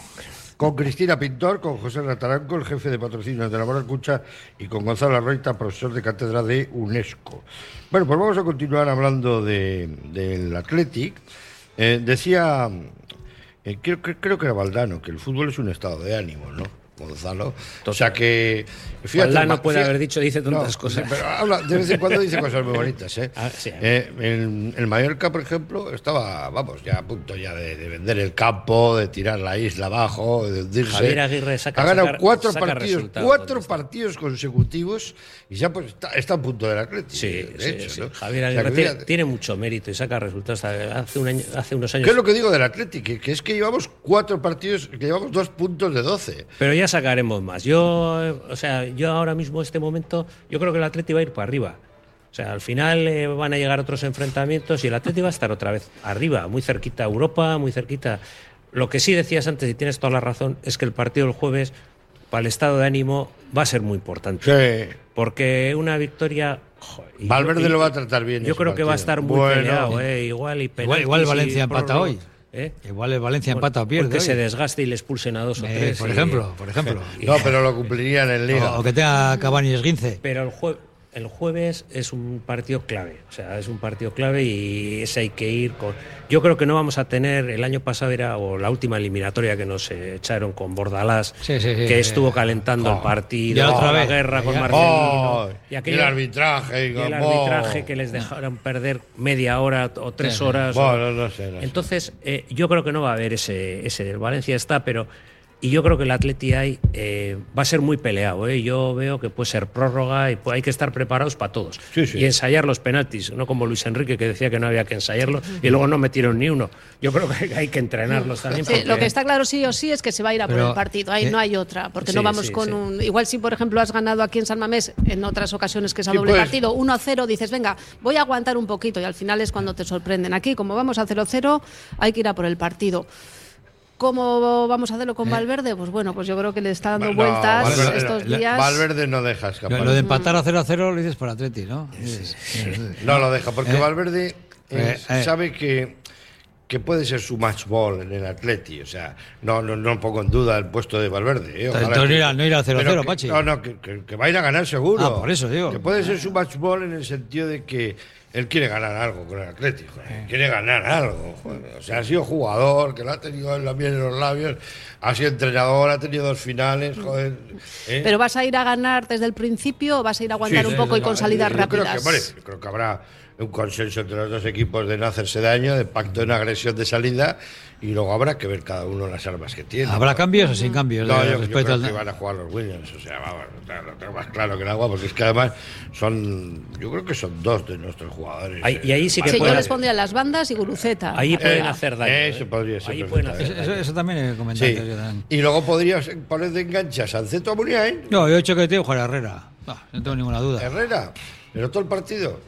Con Cristina Pintor, con José Rataranco, el jefe de patrocinio de la Mora Cucha, y con Gonzalo Arroita, profesor de cátedra de UNESCO. Bueno, pues vamos a continuar hablando de- del Athletic. Eh, decía, eh, creo, creo que era Valdano, que el fútbol es un estado de ánimo, ¿no? Gonzalo. O sea que. Valdano ma- puede fíjate- haber dicho, dice tantas No, cosas. pero habla- de vez en cuando dice cosas muy bonitas, ¿eh? Ah, sí. Eh, el, el Mallorca, por ejemplo, estaba, vamos, ya a punto ya de, de vender el campo, de tirar la isla abajo, de hundirse. Javier Aguirre saca- ha ganado cuatro saca partidos, cuatro partidos consecutivos y ya pues está, está a punto del Atlético. Sí, de sí, hecho, sí. ¿no? Javier O sea, Aguirre tiene, fíjate, tiene mucho mérito y saca resultados. Hace, un año, hace unos años. ¿Qué es lo que digo del Atlético? Que, que es que llevamos cuatro partidos, que llevamos dos puntos de doce. Pero ya sacaremos más. Yo, o sea, yo ahora mismo, este momento, yo creo que el Atleti va a ir para arriba. O sea, al final eh, van a llegar otros enfrentamientos y el Atleti va a estar otra vez arriba, muy cerquita a Europa, muy cerquita. Lo que sí decías antes, y tienes toda la razón, es que el partido del jueves, para el estado de ánimo, va a ser muy importante. Porque una victoria. Valverde yo- y- lo va a tratar bien Yo creo que va a estar muy Bueno. peleado, eh, igual y Igual, penaltis igual Valencia empata hoy. ¿Eh? Igual el Valencia Bueno, empata o pierde. hoy. se desgaste y le expulsen a dos o Eh, tres. por y- ejemplo, por ejemplo. No, pero lo cumplirían en Liga. O, o que tenga Cavani esguince. Pero el, jue- el jueves es un partido clave, o sea, es un partido clave y ese hay que ir con... Yo creo que no vamos a tener, el año pasado era, o la última eliminatoria que nos echaron con Bordalás, Sí, sí, sí, que estuvo calentando Oh. el partido, Ya otra la vez. guerra con. Marcelino, Oh, y el arbitraje, y el oh. arbitraje que les dejaron perder media hora o tres horas. Bueno, no sé, no sé. Entonces, eh, yo creo que no va a haber ese, ese del Valencia está, pero y yo creo que el Atleti hay, eh, va a ser muy peleado. ¿eh? Yo veo que puede ser prórroga y pues hay que estar preparados para todos Sí, sí. y ensayar los penaltis, no como Luis Enrique que decía que no había que ensayarlos y luego no metieron ni uno. Yo creo que hay que entrenarlos también. Sí, porque- lo que está claro sí o sí es que se va a ir a por el partido. Ahí eh, no hay otra, porque sí, no vamos sí, con sí. un. Igual si, por ejemplo, has ganado aquí en San Mamés en otras ocasiones que es a Sí, doble pues. partido, 1-0, dices, venga, voy a aguantar un poquito y al final es cuando te sorprenden. Aquí, como vamos a 0-0, hay que ir a por el partido. ¿Cómo vamos a hacerlo con Valverde? Pues bueno, pues yo creo que le está dando No, vueltas Valverde- estos días. Valverde no deja escapar. lo de empatar a 0 a 0 lo dices por Atleti, ¿no? No lo deja, porque Eh. Valverde eh, Eh, eh. sabe que, que puede ser su match ball en el Atleti. O sea, no, no, no pongo en duda el puesto de Valverde. eh, Entonces no que- irá- no irá al 0-0, pero que- Pachi. No, no, que, que- que va a ir a ganar seguro. Ah, por eso digo. Que puede ser su match ball en el sentido de que él quiere ganar algo con el Eh. Quiere ganar algo. joder. O sea, ha sido jugador, que lo ha tenido en la miel en los labios, ha sido entrenador, ha tenido dos finales. Joder, ¿eh? Pero vas a ir a ganar desde el principio o vas a ir a aguantar Sí, un poco y con salidas yo creo rápidas. que, creo que habrá un consenso entre los dos equipos de no hacerse daño, de pacto en agresión de salida, y luego habrá que ver cada uno las armas que tiene. ¿Habrá ¿no? cambios o sin cambios? No, de yo, yo respecto creo al- que van a jugar los Williams, o sea, vamos, lo tengo más claro que el agua, porque es que además son, yo creo que son dos de nuestros jugadores. Ahí- y ahí sí que Sí, yo les pondría las bandas y Guruceta. Ahí pueden Eh, hacer daño. Eso ¿eh? podría ser. Ahí pueden hacer perfectamente. Eso, eso también he comentado. Sí. yo también. Y luego podrías poner de enganche a Sanceto a Muniain, No, yo he hecho que te jugar a Herrera. No, no tengo ninguna duda. Herrera, pero todo el partido.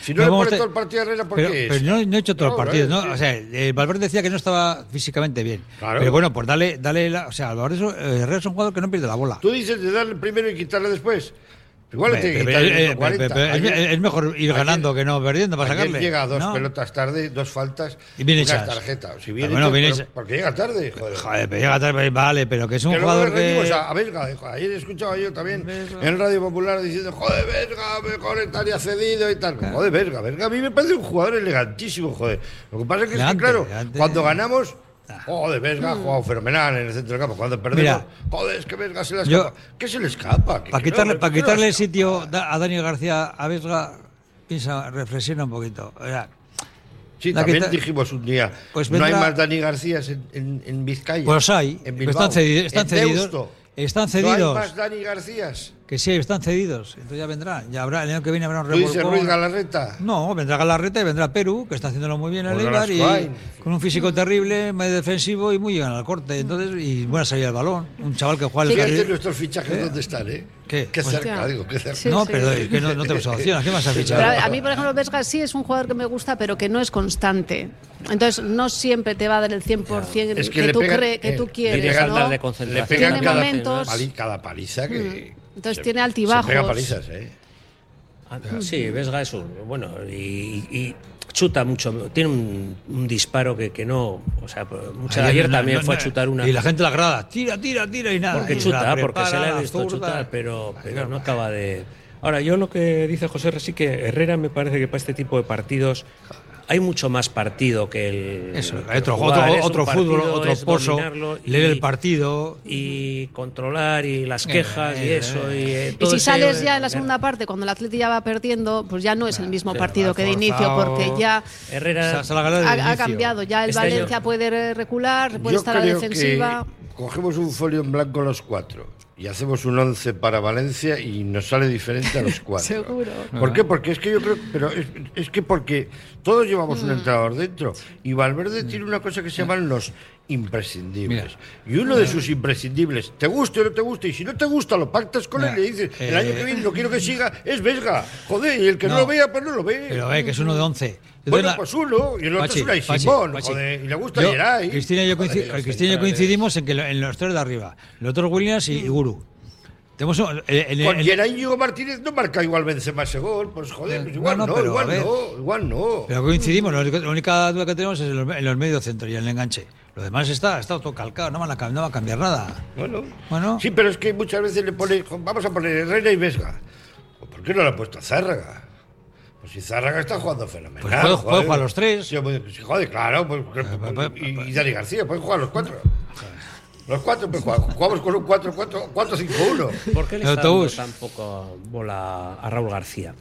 Si no, le pones todo el partido a Herrera, ¿por pero, qué es? pero no, no he hecho todo el partido. O sea, eh, Valverde decía que no estaba físicamente bien. Claro. Pero bueno, pues dale, dale la, o sea, Valverde eh, Herrera es un jugador que no pierde la bola. Tú dices de darle primero y quitarle después. Igual Pero- eh, minuto 40. pero- Ayer- es mejor ir ayer- ganando que no perdiendo para sacarle. llega a dos ¿no? pelotas tarde, dos faltas Y bien hechas. tarjetas. Si bien bueno, hechas, bien porque llega tarde, joder. Joder, pero llega tarde, vale, pero que es un que jugador que. a, a Vesga. hijo. Ayer escuchaba yo también en Radio Popular diciendo, joder, Vesga, mejor estaría cedido y tal. Joder, Vesga, Vesga a mí me parece un jugador elegantísimo, joder. Lo que pasa es que, es que, Elegante, claro, elegante. cuando ganamos... Joder, Vesga ha jugado fenomenal en el centro del campo. Cuando perdemos, Mira, joder, es que Vesga se le yo- escapa. ¿Qué se le escapa? ¿Qué- Para quitarle, no? para ¿Qué le quitarle sitio a Daniel García a Vesga, piensa, reflexiona un poquito. O sea, Sí, La también quita- dijimos un día, Pues no hay vendrá- más Dani Garcías en, en, en Vizcaya. Pues hay, en pero están Bilbao, cedidos- están cedidos. Están No cedidos. hay más Dani Garcías. Que sí, están cedidos. Entonces ya vendrá. Ya habrá, el año que viene habrá un ¿Tú dices revolcón. Ruiz Galarreta? No, vendrá Galarreta y vendrá Perú, que está haciéndolo muy bien en el Eibar y con un físico terrible, medio defensivo y muy bien al corte. Entonces, y buena salida del balón. Un chaval que juega el Fíjate nuestros fichajes dónde están, ¿eh? ¿Qué? Qué Pues- cerca, digo, qué cerca. Sí, no, sí. pero es que no, no tenemos opción. ¿A qué más has fichado? Pero a mí, por ejemplo, Vesga sí es un jugador que me gusta, pero que no es constante. Entonces, no siempre te va a dar el 100% Es que, que, tú, pega- cree- que eh, tú le quieres. Le pegan Tiene cada, momentos- cada paliza que. Entonces se- tiene altibajos. Se pega palizas, ¿eh? Ah, Sí, Vesga es un. Bueno, y, y chuta mucho, tiene un, un disparo que, que no, o sea, mucha, Ayer ayer, no- también no- fue no- a chutar una. Y la gente la grada, tira, tira, tira y nada. Porque Y chuta, porque se le ha visto zurda. chutar, pero, pero no acaba de. Ahora, yo lo que dice José Re, sí que Herrera me parece que para este tipo de partidos hay mucho más partido que el. Eso, que otro, jugar. otro, otro fútbol, otro pozo, leer y- el partido. Y controlar y las Eh, quejas y eh, eso. Y, eh, Y todo si ese- sales ya en la segunda parte, cuando el Atleti ya va perdiendo, pues ya no es el mismo partido que de inicio, porque ya Herrera ha, cambiado. Ya el Este año- Valencia puede recular, puede Yo estar a la defensiva. que cogemos un folio en blanco los cuatro y hacemos un 11 para Valencia y nos sale diferente a los cuatro. Seguro. ¿Por qué? Porque es que yo creo, pero es, es que porque todos llevamos Mm. un entrenador dentro y Valverde tiene una cosa que se llaman los imprescindibles. Y uno de sus imprescindibles, te guste o no te guste, y si no te gusta lo pactas con él y le dices, el año que eh, viene no quiero que siga, es Vesga. Joder, y el que no, No. lo vea, pues no lo ve. Pero eh, que es uno de 11. Bueno, pues uno, y el otro es una y Simón, joder, y le gusta yo, Geray. Cristina y yo, Joder, Cristina y yo coincidimos en que lo- en los tres de arriba. Los otros Williams y, y Guru. Tenemos eh, en- Con Geray Íñigo Martínez no marca igual Benzema ese gol, pues joder, pues igual no, pero, igual no, igual no. Pero coincidimos, la única, la única duda que tenemos es en los, en los medios centros y en el enganche. Lo demás está, está todo calcado, no, van a, no va a cambiar nada. Bueno, Bueno. sí, pero es que muchas veces le pone, vamos a poner Herrera y Vesga. Pues, ¿Por qué no le ha puesto a Zárraga? Pues si Zárraga está jugando fenomenal. Pues puede- puede joder. jugar los tres. Sí, pues, sí, joder, claro. pues, y, y Dani García, pueden jugar los cuatro. Los cuatro, pues, jugamos con un 4-4-4-5-1. ¿Por qué le está dando tan poco bola a Raúl García?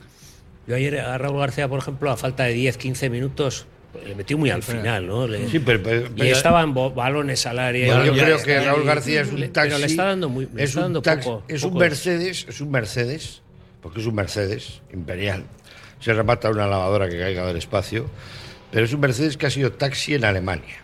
Yo ayer a Raúl García, por ejemplo, a falta de 10, 15 minutos, le metió muy al final, ¿no? Le- Sí, pero, pero- y pero- estaban balones al área. Bueno, yo y- creo que Raúl García es le- un taxi. Pero le está dando, muy, le es está un dando taxi- poco. Es un. Mercedes, es un Mercedes, porque es un Mercedes imperial. Se remata una lavadora que caiga del espacio, pero es un Mercedes que ha sido taxi en Alemania.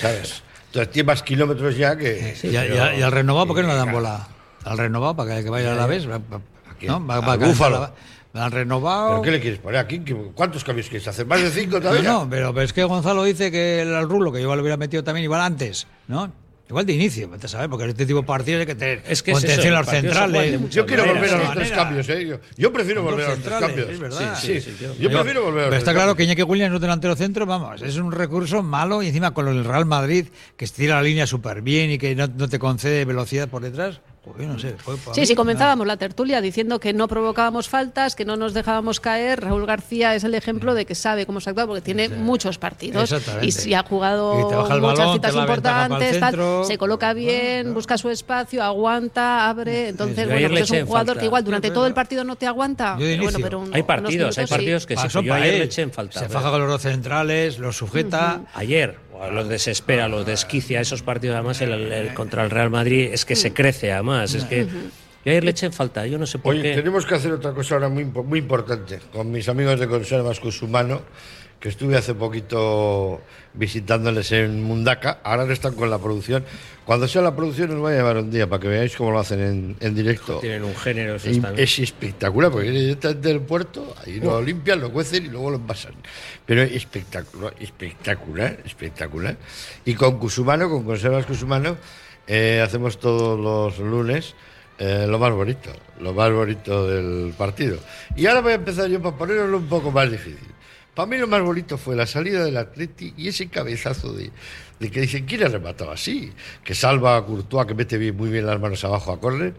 ¿Sabes? Entonces tiene más kilómetros ya que. y, a- y al renovado, ¿por qué no le dan bola? Al renovado, para que, vaya a la vez. ¿no? Va, Al va a Búfalo. La- Al renovado. ¿Pero qué le quieres poner aquí? ¿Qué- ¿Cuántos cambios quieres hacer? ¿Más de cinco No, todavía? no, pero, pero es que Gonzalo dice que el Rulo, que igual lo hubiera metido también igual antes, ¿no? Igual de inicio, saber, porque este tipo de partidos hay que tener Es que es contención eso, a el los centrales. Yo quiero maneras, volver a los tres cambios, ¿eh? Yo, yo prefiero volver a los tres cambios. es verdad. Sí, Sí, sí, sí, yo- Yo prefiero volver a los Pero está claro que. Iñaki Williams no es delantero centro, vamos, es un recurso malo y encima con el Real Madrid, que estira la línea súper bien y que no, no te concede velocidad por detrás, pues yo no sé. pues, para Sí, mí, sí, comenzábamos la tertulia diciendo que no provocábamos faltas, que no nos dejábamos caer. Raúl García es el ejemplo de que sabe cómo se actúa porque tiene muchos partidos y si ha jugado muchas balón, citas importantes, tal, se coloca bien, busca su espacio, aguanta, abre. Entonces, bueno, pues es un jugador falta. que igual durante todo el partido no te aguanta. Yo de pero bueno, inicio. pero un- Hay partidos, hay sí. partidos que. Pasó ayer él. le eché en falta. Se faja con los dos centrales, los sujeta. Ayer, los desespera, los desquicia, esos partidos además el, el- contra el Real Madrid es que se crece además, es que yo ayer le eché en falta, yo no sé por Oye, qué. tenemos que hacer otra cosa ahora muy, muy importante con mis amigos de Conservas Cusumano, que estuve hace poquito visitándoles en Mundaka. Ahora no están con la producción. Cuando sea la producción os voy a llevar un día para que veáis cómo lo hacen en, en directo. Tienen un género, eso Es espectacular, porque viene directamente del puerto, ahí lo limpian, lo cuecen y luego lo envasan. Pero es espectacular, espectacular, espectacular. Y con Cusumano, con Conservas Cusumano, eh, hacemos todos los lunes eh, lo más bonito, lo más bonito del partido. Y ahora voy a empezar yo para ponerlo un poco más difícil. Para mí lo más bonito fue la salida del Atleti y ese cabezazo de, de que dicen, ¿quién ha rematado así? Que salva a Courtois, que mete muy bien las manos abajo a córner.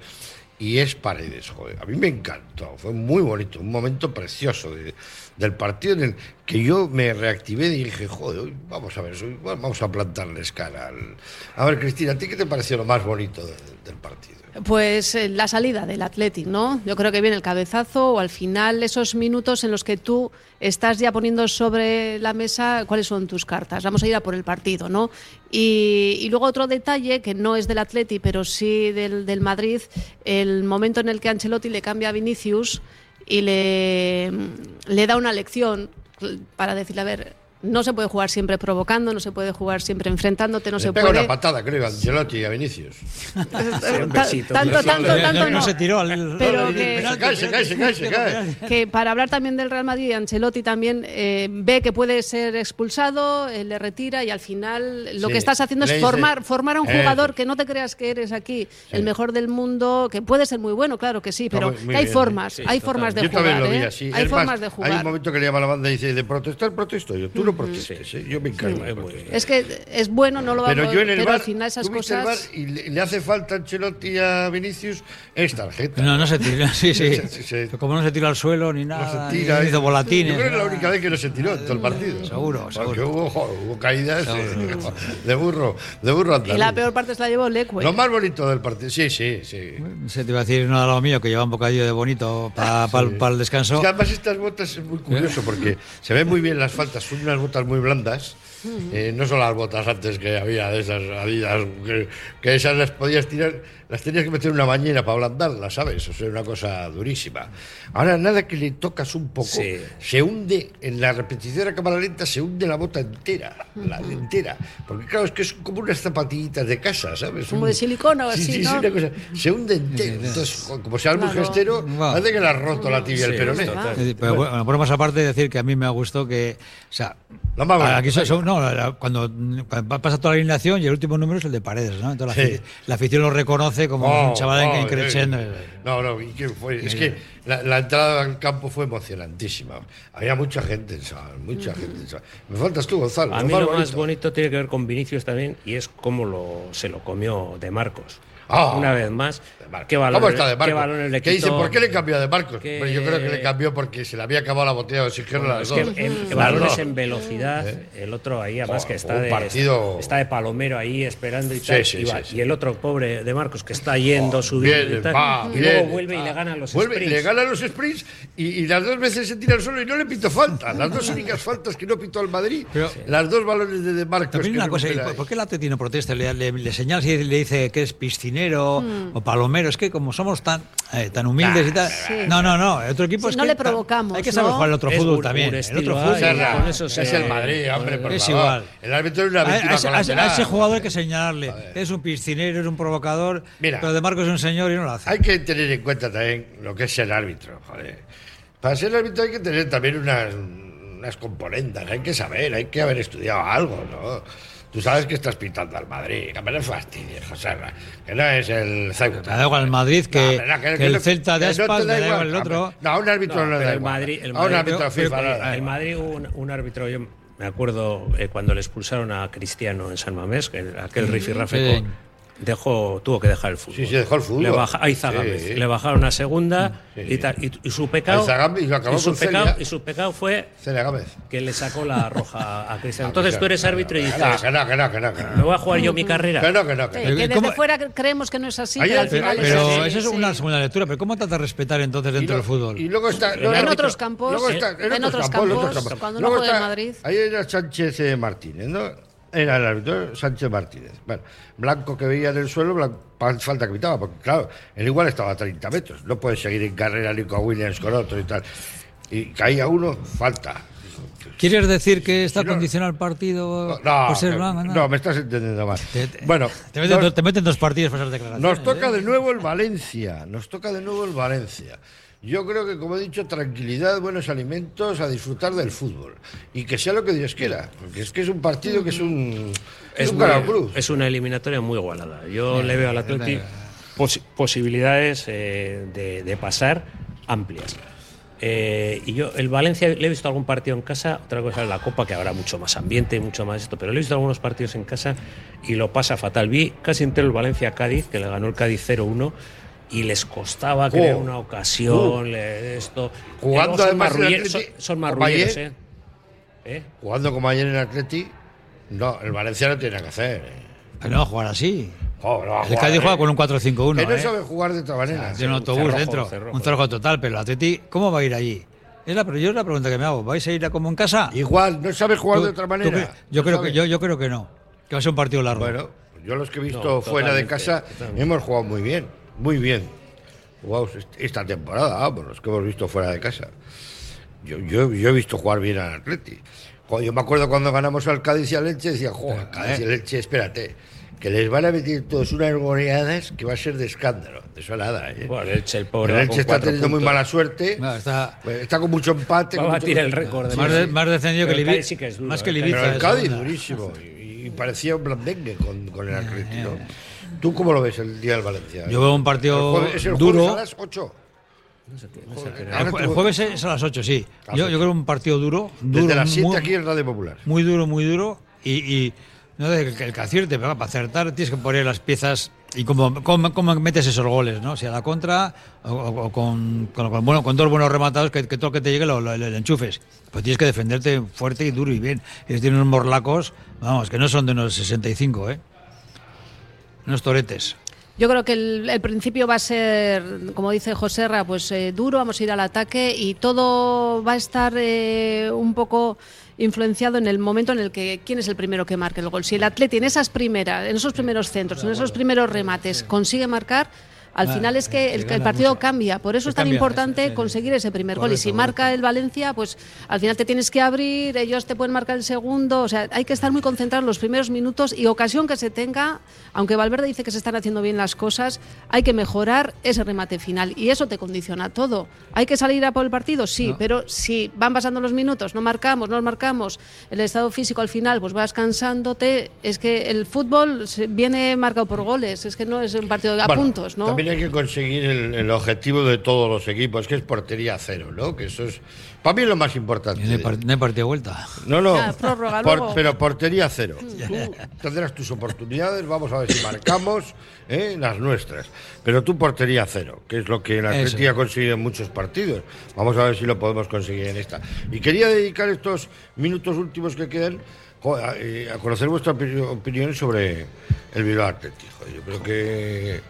Y es Paredes, joder. A mí me encantó, fue muy bonito, un momento precioso de- del partido en el que yo me reactivé y dije, joder, vamos a ver, vamos a plantarles cara al... A ver, Cristina, ¿a ti qué te pareció lo más bonito de- del partido? Pues eh, la salida del Athletic, ¿no? Yo creo que viene el cabezazo o al final esos minutos en los que tú estás ya poniendo sobre la mesa cuáles son tus cartas. Vamos a ir a por el partido, ¿no? Y, y luego otro detalle que no es del Athletic, pero sí del, del Madrid, el momento en el que Ancelotti le cambia a Vinicius y le, le da una lección para decirle, a ver, No se puede jugar siempre provocando, no se puede jugar siempre enfrentándote, no Le se pega puede. una patada, creo, a Ancelotti y a Vinicius. Ta- tanto, tanto, tanto no. se tiró al. Pero que- Se cae, se cae, se cae, se cae. que para hablar también del Real Madrid, Ancelotti también eh, ve que puede ser expulsado, eh, le retira y al final lo Sí, que estás haciendo es dice- formar, formar a un Eso. jugador que no te creas que eres aquí el mejor del mundo, que puede ser muy bueno, claro que sí, pero muy- muy que hay bien, formas, sí, hay formas de Yo jugar, también lo vi ¿eh? así. hay Es formas más, de Hay un jugar. momento que le llama a la banda y dice, de protestar, protesto yo. Tú no protestes, ¿eh? yo me encargo. de protestar. Es que es bueno, no lo Pero vamos, yo en el pero bar, al final esas tú viste el cosas. bar y le, le hace falta a Ancelotti y a Vinicius es tarjeta. No, no se tira, sí, sí. Como no se tira al suelo ni No nada, se tira. ni hizo volatines. Yo creo que es la nada. única vez que no se tiró en todo el partido. Seguro, Porque seguro. hubo, jo, hubo caídas de, de burro, de burro Y andaluz. la peor parte se la llevó Leque. Lo más bonito del partido, sí, sí, sí. Se te iba a decir uno de los míos que lleva un bocadillo de bonito para el descanso. Es que además estas botas es muy curioso porque se ven muy bien las faltas, son unas botas muy blandas. eh, no son las botas antes que había de esas Adidas, que, que esas las podías tirar, las tenías que meter en una bañera para ablandarlas, ¿sabes? O sea, una cosa durísima. Ahora, nada que le tocas un poco, Sí. se hunde, en la repetición a cámara lenta, se hunde la bota entera, la entera. Porque claro, es que son como unas zapatillitas de casa, ¿sabes? Como Un- de silicona o Sí, así, sí, sí, ¿no? una cosa, se hunde entero. Entonces, como sea muy Claro. gestero, Wow. hace que le has roto la tibia Sí, el peroné. Pero bueno, por más aparte, decir que a mí me gustó que. O sea, Lo más bonito, aquí son- no, la- la- cuando, cuando pasa toda la alineación y el último número es el de Paredes, ¿no? Entonces la, la afición lo reconoce como Oh, un chaval en oh, que crescendo. eh, No, no, y fue- es que la, la entrada al campo fue emocionantísima. Había mucha gente, chaval, mucha gente. chaval. Me faltas tú, Gonzalo. A mí lo más bonito tiene que ver con Vinicius también y es cómo lo, se lo comió de Marcos. Ah. Una vez más, ¿qué ¿Cómo balones, está de qué Marcos? balones le ¿Qué dice? ¿Por qué le cambió a de Marcos? Que- Pues yo creo que le cambió porque se le había acabado la botella de oxígeno a las Es que dos. en, dos. en velocidad, el otro ahí además Joder, que está de, partido- está de palomero ahí esperando y Sí, tal, sí, y, va- sí, sí. y el otro pobre de Marcos que está yendo, subiendo Viene, y tal, va, y viene, luego vuelve y va. le gana los Vuelve, sprints. Le gana los sprints y, y las dos veces se tira al suelo y no le pito falta. Las dos únicas faltas que no pitó al Madrid. las dos balones de, de Marcos. También una cosa, ¿y. ¿por qué el Atleti no protesta? Le, le, le señala y le dice que es piscinero Hmm. o palomero. Es que como somos tan, eh, tan humildes y tal. Sí. No, no, no. El otro equipo Sí, es no que le provocamos, Hay que saber ¿no? jugar el otro Es fútbol un- también. un El otro fútbol. Serra, con eso es el Madrid, hombre, por Es favor. igual. El árbitro es una A, a víctima ese, a ese- a ese jugador hay que señalarle. Es un piscinero, es un provocador. Mira. pero de Marcos es un señor y no lo hace. Hay que tener en cuenta también lo que es el árbitro. Joder. Para ser árbitro hay que tener también unas, unas componentes. Hay que saber, hay que haber estudiado algo, ¿no? Tú sabes que estás pintando al Madrid. Que me no fastidies, José Que no es el Ceuta. Me da igual el Madrid que, No, no, que que el no- Celta de no Aspas, da me da igual. igual el otro. No, a un árbitro no, le da igual. Madrid, el a un Madrid- árbitro FIFA no el. Madrid hubo un, un árbitro, yo me acuerdo eh, cuando le expulsaron a Cristiano en San Mamés, que aquel rifirrafe Sí. con- dejó, tuvo que dejar el fútbol. Sí, sí, dejó el fútbol. Le, baja, a Izagámez. Sí. le bajaron a segunda Sí. y, tal, y, y su pecado, y lo acabó y su con pecado, Celia. y su pecado fue que le sacó la roja a Cristiano. Entonces tú eres árbitro y dices, no, que no, que no, que no, que no. me voy a jugar yo mi carrera. Que no, que no, que Sí, no. que desde ¿Cómo- fuera creemos que no es así, Ahí pero al final es eso es sí. una segunda lectura. Pero ¿cómo trata de respetar entonces dentro del fútbol? Y luego está. En luego otros campos, luego está- en otros campos, cuando no juega está- Madrid. Ahí era Sánchez eh, Martínez, ¿no? Era el árbitro Sánchez Martínez. Bueno, Blanco que veía en el suelo, falta que pitaba, porque claro, él igual estaba a 30 metros. No puede seguir en carrera Nico Williams con otro y tal. Y caía uno, falta. ¿Quieres decir que está Si no- condicionado el partido No, por ser? No, no, me estás entendiendo mal. Te- te- Bueno, te, meten, nos- dos- te meten dos partidos para esas declaraciones. Nos toca ¿eh? de nuevo el Valencia, nos toca de nuevo el Valencia. Yo creo que, como he dicho, tranquilidad, buenos alimentos, a disfrutar del fútbol. Y que sea lo que Dios quiera, porque es que es un partido que es un, es es, un muy- es una eliminatoria muy igualada. Yo le veo al Atleti posi- posibilidades eh, de, de pasar amplias. Eh, y yo, el Valencia, le he visto algún partido en casa, otra cosa es la Copa, que habrá mucho más ambiente, mucho más esto, pero le he visto algunos partidos en casa y lo pasa fatal. Vi casi entero el Valencia-Cádiz, que le ganó el Cádiz 0-1. Y les costaba crear Oh. una ocasión, le- esto. Jugando son además marrulleros, son, son marrulleros. ¿eh? ¿Eh? Jugando como ayer en Atleti, no, el Valencia no tiene que hacer. eh. Pero no va a jugar así. Oh, no El Cádiz eh. juega con un 4-5-1. Que no ¿eh? sabe jugar de otra manera. Tiene un autobús cerrojo, dentro. cerrojo. Un cerrojo total, pero el Atleti, ¿cómo va a ir allí? Es la, pero yo es la pregunta que me hago. ¿Vais a ir a como en casa? Igual, no sabe jugar Tú- de otra tú manera. cre- yo, No creo sabe. que, yo, yo creo que no. Que va a ser un partido largo. Bueno, yo los que he visto No, fuera de casa totalmente. hemos jugado muy bien, muy bien. Jugados est- esta temporada, vamos, los que hemos visto fuera de casa. Yo, yo, yo he visto jugar bien al Atleti. Yo me acuerdo cuando ganamos al Cádiz y al Leche, decía, joder, Cádiz y al Leche, espérate, que les van a meter todos unas goleadas que va a ser de escándalo. De eso nada, ¿eh? Bueno, el Elche, el pobre, el Elche está teniendo muy mala suerte. No, está, Pues está con mucho empate. Va a batir mucho- el récord de más, de- Sí. más descendido que Pero el Ibiza. Sí que es duro, más que el el Ibiza. Pero el Cádiz, durísimo. Y, y parecía un blandengue con, con el Atleti, ¿no? ¿Tú cómo lo ves el día del Valencia? Yo veo un partido El jueves- es el duro. a las 8. El, jue- el jueves es a las 8, sí. Yo, yo creo un partido duro. duro Desde las 7 muy, aquí en Radio Popular. muy duro, muy duro. Y, y no de que el que acierte, pero para acertar tienes que poner las piezas y cómo, cómo, cómo metes esos goles, ¿no? Si a la contra o, o- o con, con, con- bueno, con dos buenos rematados que, que todo lo que te llegue lo, lo- lo enchufes. Pues tienes que defenderte fuerte y duro y bien. Ellos tienen unos morlacos, vamos, que no son de unos 65, ¿eh? Unos toretes. Yo creo que el, el principio va a ser, como dice Joserra, pues eh, duro, vamos a ir al ataque y todo va a estar eh, un poco influenciado en el momento en el que quién es el primero que marque el gol. Si el atleta en esas primeras, en esos primeros centros, en esos primeros remates consigue marcar, al Ah, final es que se el, partido mucho. cambia. Por eso es tan cambia, importante conseguir ese primer gol. Y si marca el Valencia, pues al final te tienes que abrir, ellos te pueden marcar el segundo. O sea, hay que estar muy concentrados los primeros minutos y ocasión que se tenga, aunque Valverde dice que se están haciendo bien las cosas, hay que mejorar ese remate final. Y eso te condiciona todo. ¿Hay que salir a por el partido? Sí, No. pero si van pasando los minutos, no marcamos, no marcamos, el estado físico al final, pues vas cansándote. Es que el fútbol viene marcado por goles, es que no es un partido a Bueno, puntos, ¿no? También hay que conseguir el, el objetivo de todos los equipos, que es portería cero, ¿no? Que eso es, para mí, es lo más importante. No hay, par- no hay partido de vuelta. No, no. Ya, prórroga Por- pero portería cero. Tú tendrás tus oportunidades, vamos a ver si marcamos ¿eh? las nuestras. Pero tú portería cero, que es lo que el Eso. Atleti ha conseguido en muchos partidos. Vamos a ver si lo podemos conseguir en esta. Y quería dedicar estos minutos últimos que quedan a, eh, a conocer vuestra opi- opinión sobre el Bilbao Atleti. Joder, yo creo que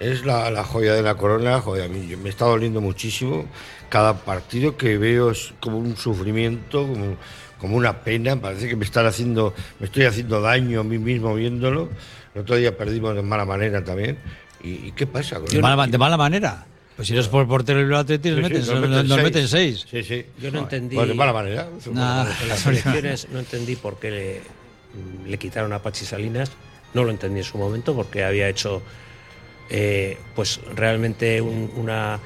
es la, la joya de la corona. Joder, a mí yo- me está doliendo muchísimo. Cada partido que veo es como un sufrimiento, como, como una pena. Parece que me están haciendo, me estoy haciendo daño a mí mismo viéndolo. El otro día perdimos de mala manera también. ¿Y, y qué pasa? con De el- mala, de mala manera. Pues si eres por portero del Atleti, nos Sí, meten, nos nos, meten nos seis. meten seis. Sí, sí. Yo no entendí. Pues de mala manera. Nah. En las elecciones no entendí por qué le, le quitaron a Pachi Salinas. No lo entendí en su momento porque había hecho eh, pues realmente un, una,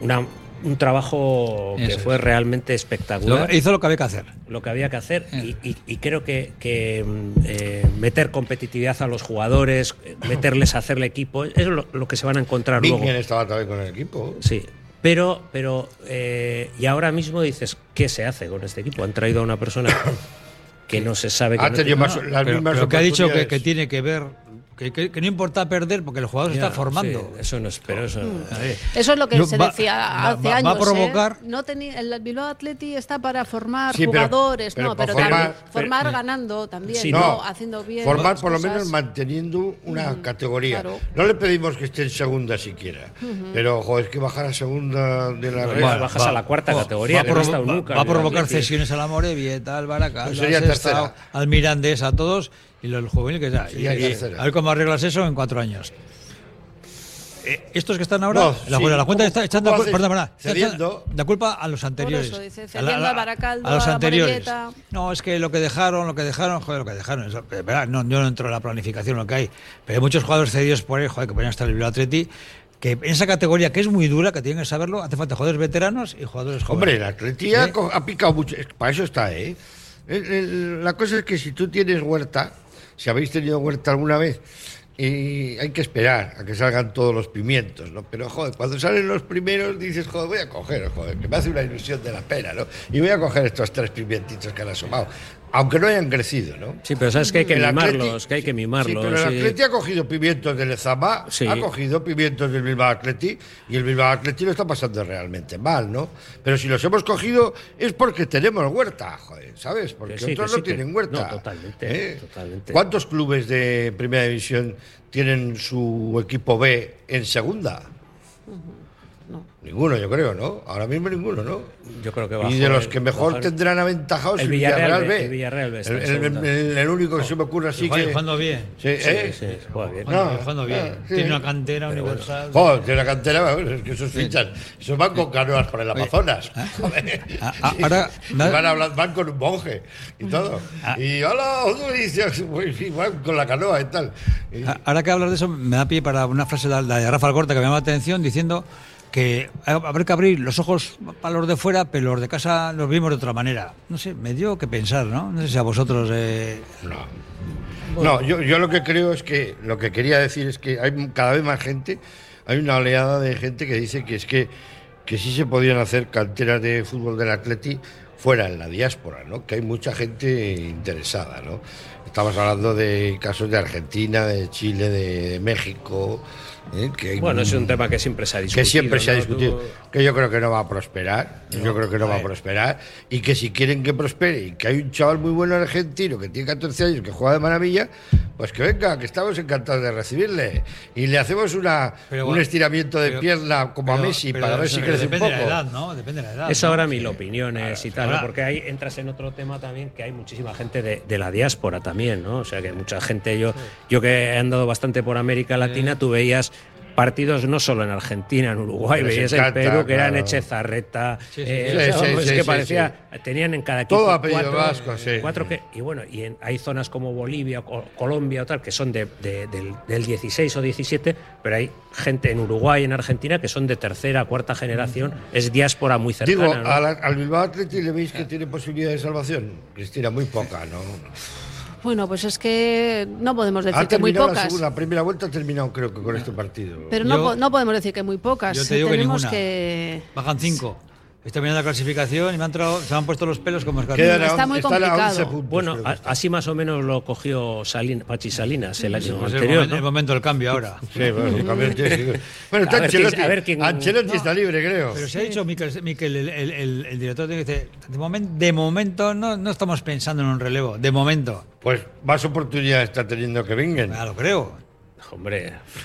una- un trabajo que Eso fue es. realmente espectacular. Lo- hizo lo que había que hacer. lo que había que hacer Eh. y, y- y creo que, que, mm, eh, meter competitividad a los jugadores, meterles a hacerle equipo, es lo, lo que se van a encontrar luego. Estaba también con el equipo. Sí, pero, pero eh, y ahora mismo dices, ¿qué se hace con este equipo? Han traído a una persona que no se sabe que Ha no tenido tiene- más- No, las pero, mismas pero que ha dicho que tiene que ver, que, que- que no importa perder porque el jugador se Ya, está formando. sí, eso no es, pero eso. Eh, Eso es lo que no, se va- decía hace va- años. Va a provocar. ¿eh? No tenía, el Bilbao Atleti está para formar Sí, pero- jugadores, pero no, pero formar- también formar ganando también, Sí, ¿no? no. haciendo bien. Formar por lo menos manteniendo una categoría. claro. No le pedimos que esté en segunda siquiera. Pero, joder, es que bajar a segunda de la red. Bajas a la cuarta va- categoría, va, que no a está provo- nunca va a en el provocar cesiones a la Morevieta, al Baracaldo, Pues al Mirandés, a todos y los juvenil que sea. Sería Y- y a ver cómo arreglas eso en cuatro años. Eh, estos que están ahora, No, la, sí. la cuenta ¿Cómo- está echando la, perdón, perdón, Cediendo. la culpa a los anteriores. eso, dice, A la- Baracaldo, a los anteriores. No, es que lo que dejaron, lo que dejaron, joder, lo que dejaron. eso, eh, verdad, no, yo no entro en la planificación, lo que hay. Pero hay muchos jugadores cedidos por ahí, joder, que podrían estar en el Atleti, que en esa categoría que es muy dura, que tienen que saberlo, hace falta jugadores veteranos y jugadores jóvenes. Hombre, el Atleti ha, ¿Eh? ha picado mucho. Para eso está, ¿eh? El- el- la cosa es que si tú tienes huerta, si habéis tenido huerta alguna vez, y hay que esperar a que salgan todos los pimientos, ¿no? Pero, joder, cuando salen los primeros dices, joder, voy a coger, joder, que me hace una ilusión de la pena, ¿no? Y voy a coger estos tres pimientitos que han asomado, aunque no hayan crecido, ¿no? Sí, pero sabes que hay que El Atleti- mimarlos, que hay que Sí, mimarlos. pero el sí. Atleti ha cogido pimientos del Lezama, Sí. ha cogido pimientos del Bilbao Atleti y el Bilbao Atleti lo está pasando realmente mal, ¿no? Pero si los hemos cogido es porque tenemos huerta, joder, ¿sabes? Porque otros no tienen huerta. no, totalmente, ¿Eh? totalmente. ¿Cuántos clubes de Primera División tienen su equipo B en Segunda? Ninguno, yo creo, ¿no? Ahora mismo ninguno, ¿no? Yo creo que Y de los que mejor tendrán aventajados el Villarreal Villarreal B, B. el Villarreal B El, el- el- el único que se me ocurre así Juega- que. jugando bien. Sí, ¿eh? sí, juega bien. Jugando, No, jugando bien. ah, sí. Tiene una cantera Pero bueno. universal. Joder, tiene una cantera, bueno, es que esos fichas, esos van con canoas por el Amazonas. Joder. ah, Sí. ahora- Y van, hablando- van con un monje y todo. Ah. Y hola, y van con la canoa y tal. Y- Ahora que hablas de eso, me da pie para una frase de, de Rafa Alcorta que me llama la atención diciendo que habrá que abrir los ojos para los de fuera, pero los de casa los vimos de otra manera. No sé, me dio que pensar, ¿no? No sé si a vosotros... Eh... No, yo, yo lo que creo es que lo que quería decir es que hay cada vez más gente, hay una oleada de gente que dice que es que, que sí se podían hacer canteras de fútbol del Atleti fuera en la diáspora, ¿no? Que hay mucha gente interesada, ¿no? Estamos hablando de casos de Argentina, de Chile, de, de México. ¿Eh? Que hay Bueno, es un tema que siempre se ha discutido. que siempre se ha ¿no? discutido, Tú- que yo creo que no va a prosperar, yo creo que no va a prosperar, y que si quieren que prospere, y que hay un chaval muy bueno argentino que tiene 14 años, que juega de maravilla, pues que venga, que estamos encantados de recibirle, y le hacemos una, Pero un estiramiento de pero- pierna como a Messi pero para ver si crece un depende poco. de la edad, ¿no? Depende de la edad. Eso ¿no? ahora Sí. mil opiniones y tal, porque ahí entras en otro tema también que hay muchísima gente de, de la diáspora también, ¿no? O sea que mucha gente, yo, yo que he andado bastante por América Latina, tú veías partidos no solo en Argentina, en Uruguay, veías en Perú que eran. Echezarreta, Sí, sí, eh, sí. es sí, que sí, parecía, tenían en cada equipo Todo apellido cuatro, vasco, sí. cuatro que, y bueno, y en- hay zonas como Bolivia, Colombia o tal, que son de, de- del, del 16 o 17, pero hay gente en Uruguay, en Argentina, que son de tercera, cuarta generación, es diáspora muy cercana. Digo, ¿no? la- al Bilbao Athletic le veis que tiene posibilidad de salvación, Cristina, muy poca, ¿no? Bueno, pues es que no podemos decir Ha que muy terminado la pocas. segunda, la primera vuelta ha terminado creo que con este partido. Pero no, Yo- no podemos decir que muy pocas. Yo te digo que Tenemos ninguna. que. Bajan cinco. Estoy mirando la clasificación y me han, entrado- se me han puesto los pelos como escarpias. Está muy complicado. 11 puntos. Bueno, a- así más o menos lo cogió Salin, Pachi Salinas el año Pues el, anterior. momento, ¿no? el momento del cambio ahora. Sí, bueno, el cambio tiene- Bueno, está A ver quién- Ancelotti. a ver quién- Ancelotti está libre, creo. Pero se ha dicho Miquel, Miquel, el, el- el- el director, dice, de momento, de momento no, no estamos pensando en un relevo, de momento. Pues más oportunidades está teniendo que vengan. Ya lo creo. Hombre,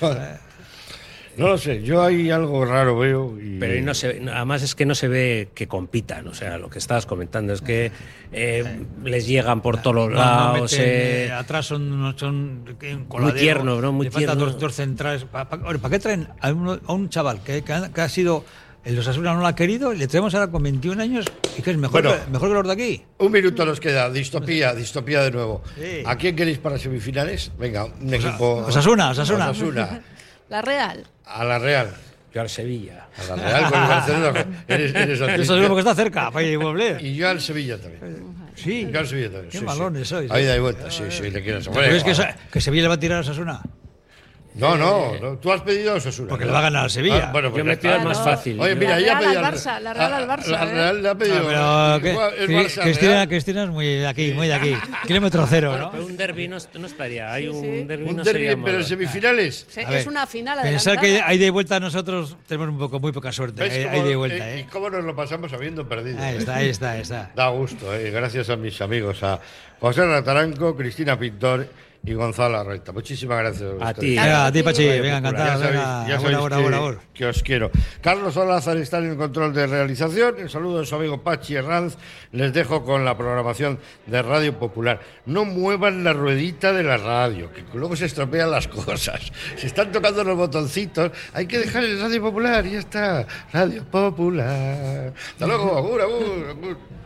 No lo sé, yo hay algo raro veo. Y... pero ahí no se, además es que no se ve que compitan. O sea, lo que estabas comentando es que eh, les llegan por todos los lados. meten, eh, eh, atrás son, son coladero, tiernos, ¿no? Muy tiernos. Dos, dos centrales. ¿Para qué traen a, uno- a un chaval que, que ha, que ha sido. El Osasuna no lo ha querido, le traemos ahora con 21 años y que es mejor, Bueno. que, mejor que los de aquí. Un minuto nos queda, distopía, distopía de nuevo. Sí. ¿A quién queréis para semifinales? Venga, un equipo. Osasuna, Osasuna. Osasuna. La Real. A la Real. yo al Sevilla. A la Real con el Barcelona. Eres, eres Eso atleta. es lo que está cerca, para ir a volver. Y yo al Sevilla también. Sí. Yo al Sevilla también. Qué sí, malones sí. sois, Ahí ¿eh? da vuelta, sí, sí, le quieres. ¿Pero es que, que Sevilla le va a tirar a Osasuna? No, no, no, tú has pedido a Osasuna. Porque ¿no? le va a ganar al Sevilla. Ah, bueno, pues Yo ya me pido el más fácil. Oye, mira, La ella ha Real pedido al Barça, la Real al Barça, La ¿eh? Real le ha pedido. Ah, pero que- el Barça, Cristina, Real. Cristina es muy de aquí, muy de aquí. Kilómetro cero, ¿no? Pero un derbi no, no estaría. Hay un sí. derbi Un no derbi, sería pero en semifinales. Sí, es una final Pensar que hay de vuelta nosotros tenemos un poco, muy poca suerte. ¿Ves Hay, cómo- hay de vuelta, eh, ¿eh? ¿Y cómo nos lo pasamos habiendo perdido? Ahí está, ahí está, ahí está. Da gusto, eh, gracias a mis amigos, a José Rataranco, Cristina Pintor y Gonzalo Arreta. Muchísimas gracias. A ti. Venga, a ti, Pachi, venga, Popular. Ya encantado. sabéis, ya sabéis ahora, que, ahora, ahora. que os quiero. Carlos Olázar está en el control de realización. El saludo de su amigo Pachi Herranz. Les dejo con la programación de Radio Popular. No muevan la ruedita de la radio, que luego se estropean las cosas. Se están tocando los botoncitos. Hay que dejar el Radio Popular y ya está. Radio Popular. Hasta luego. Agur, agur, agur.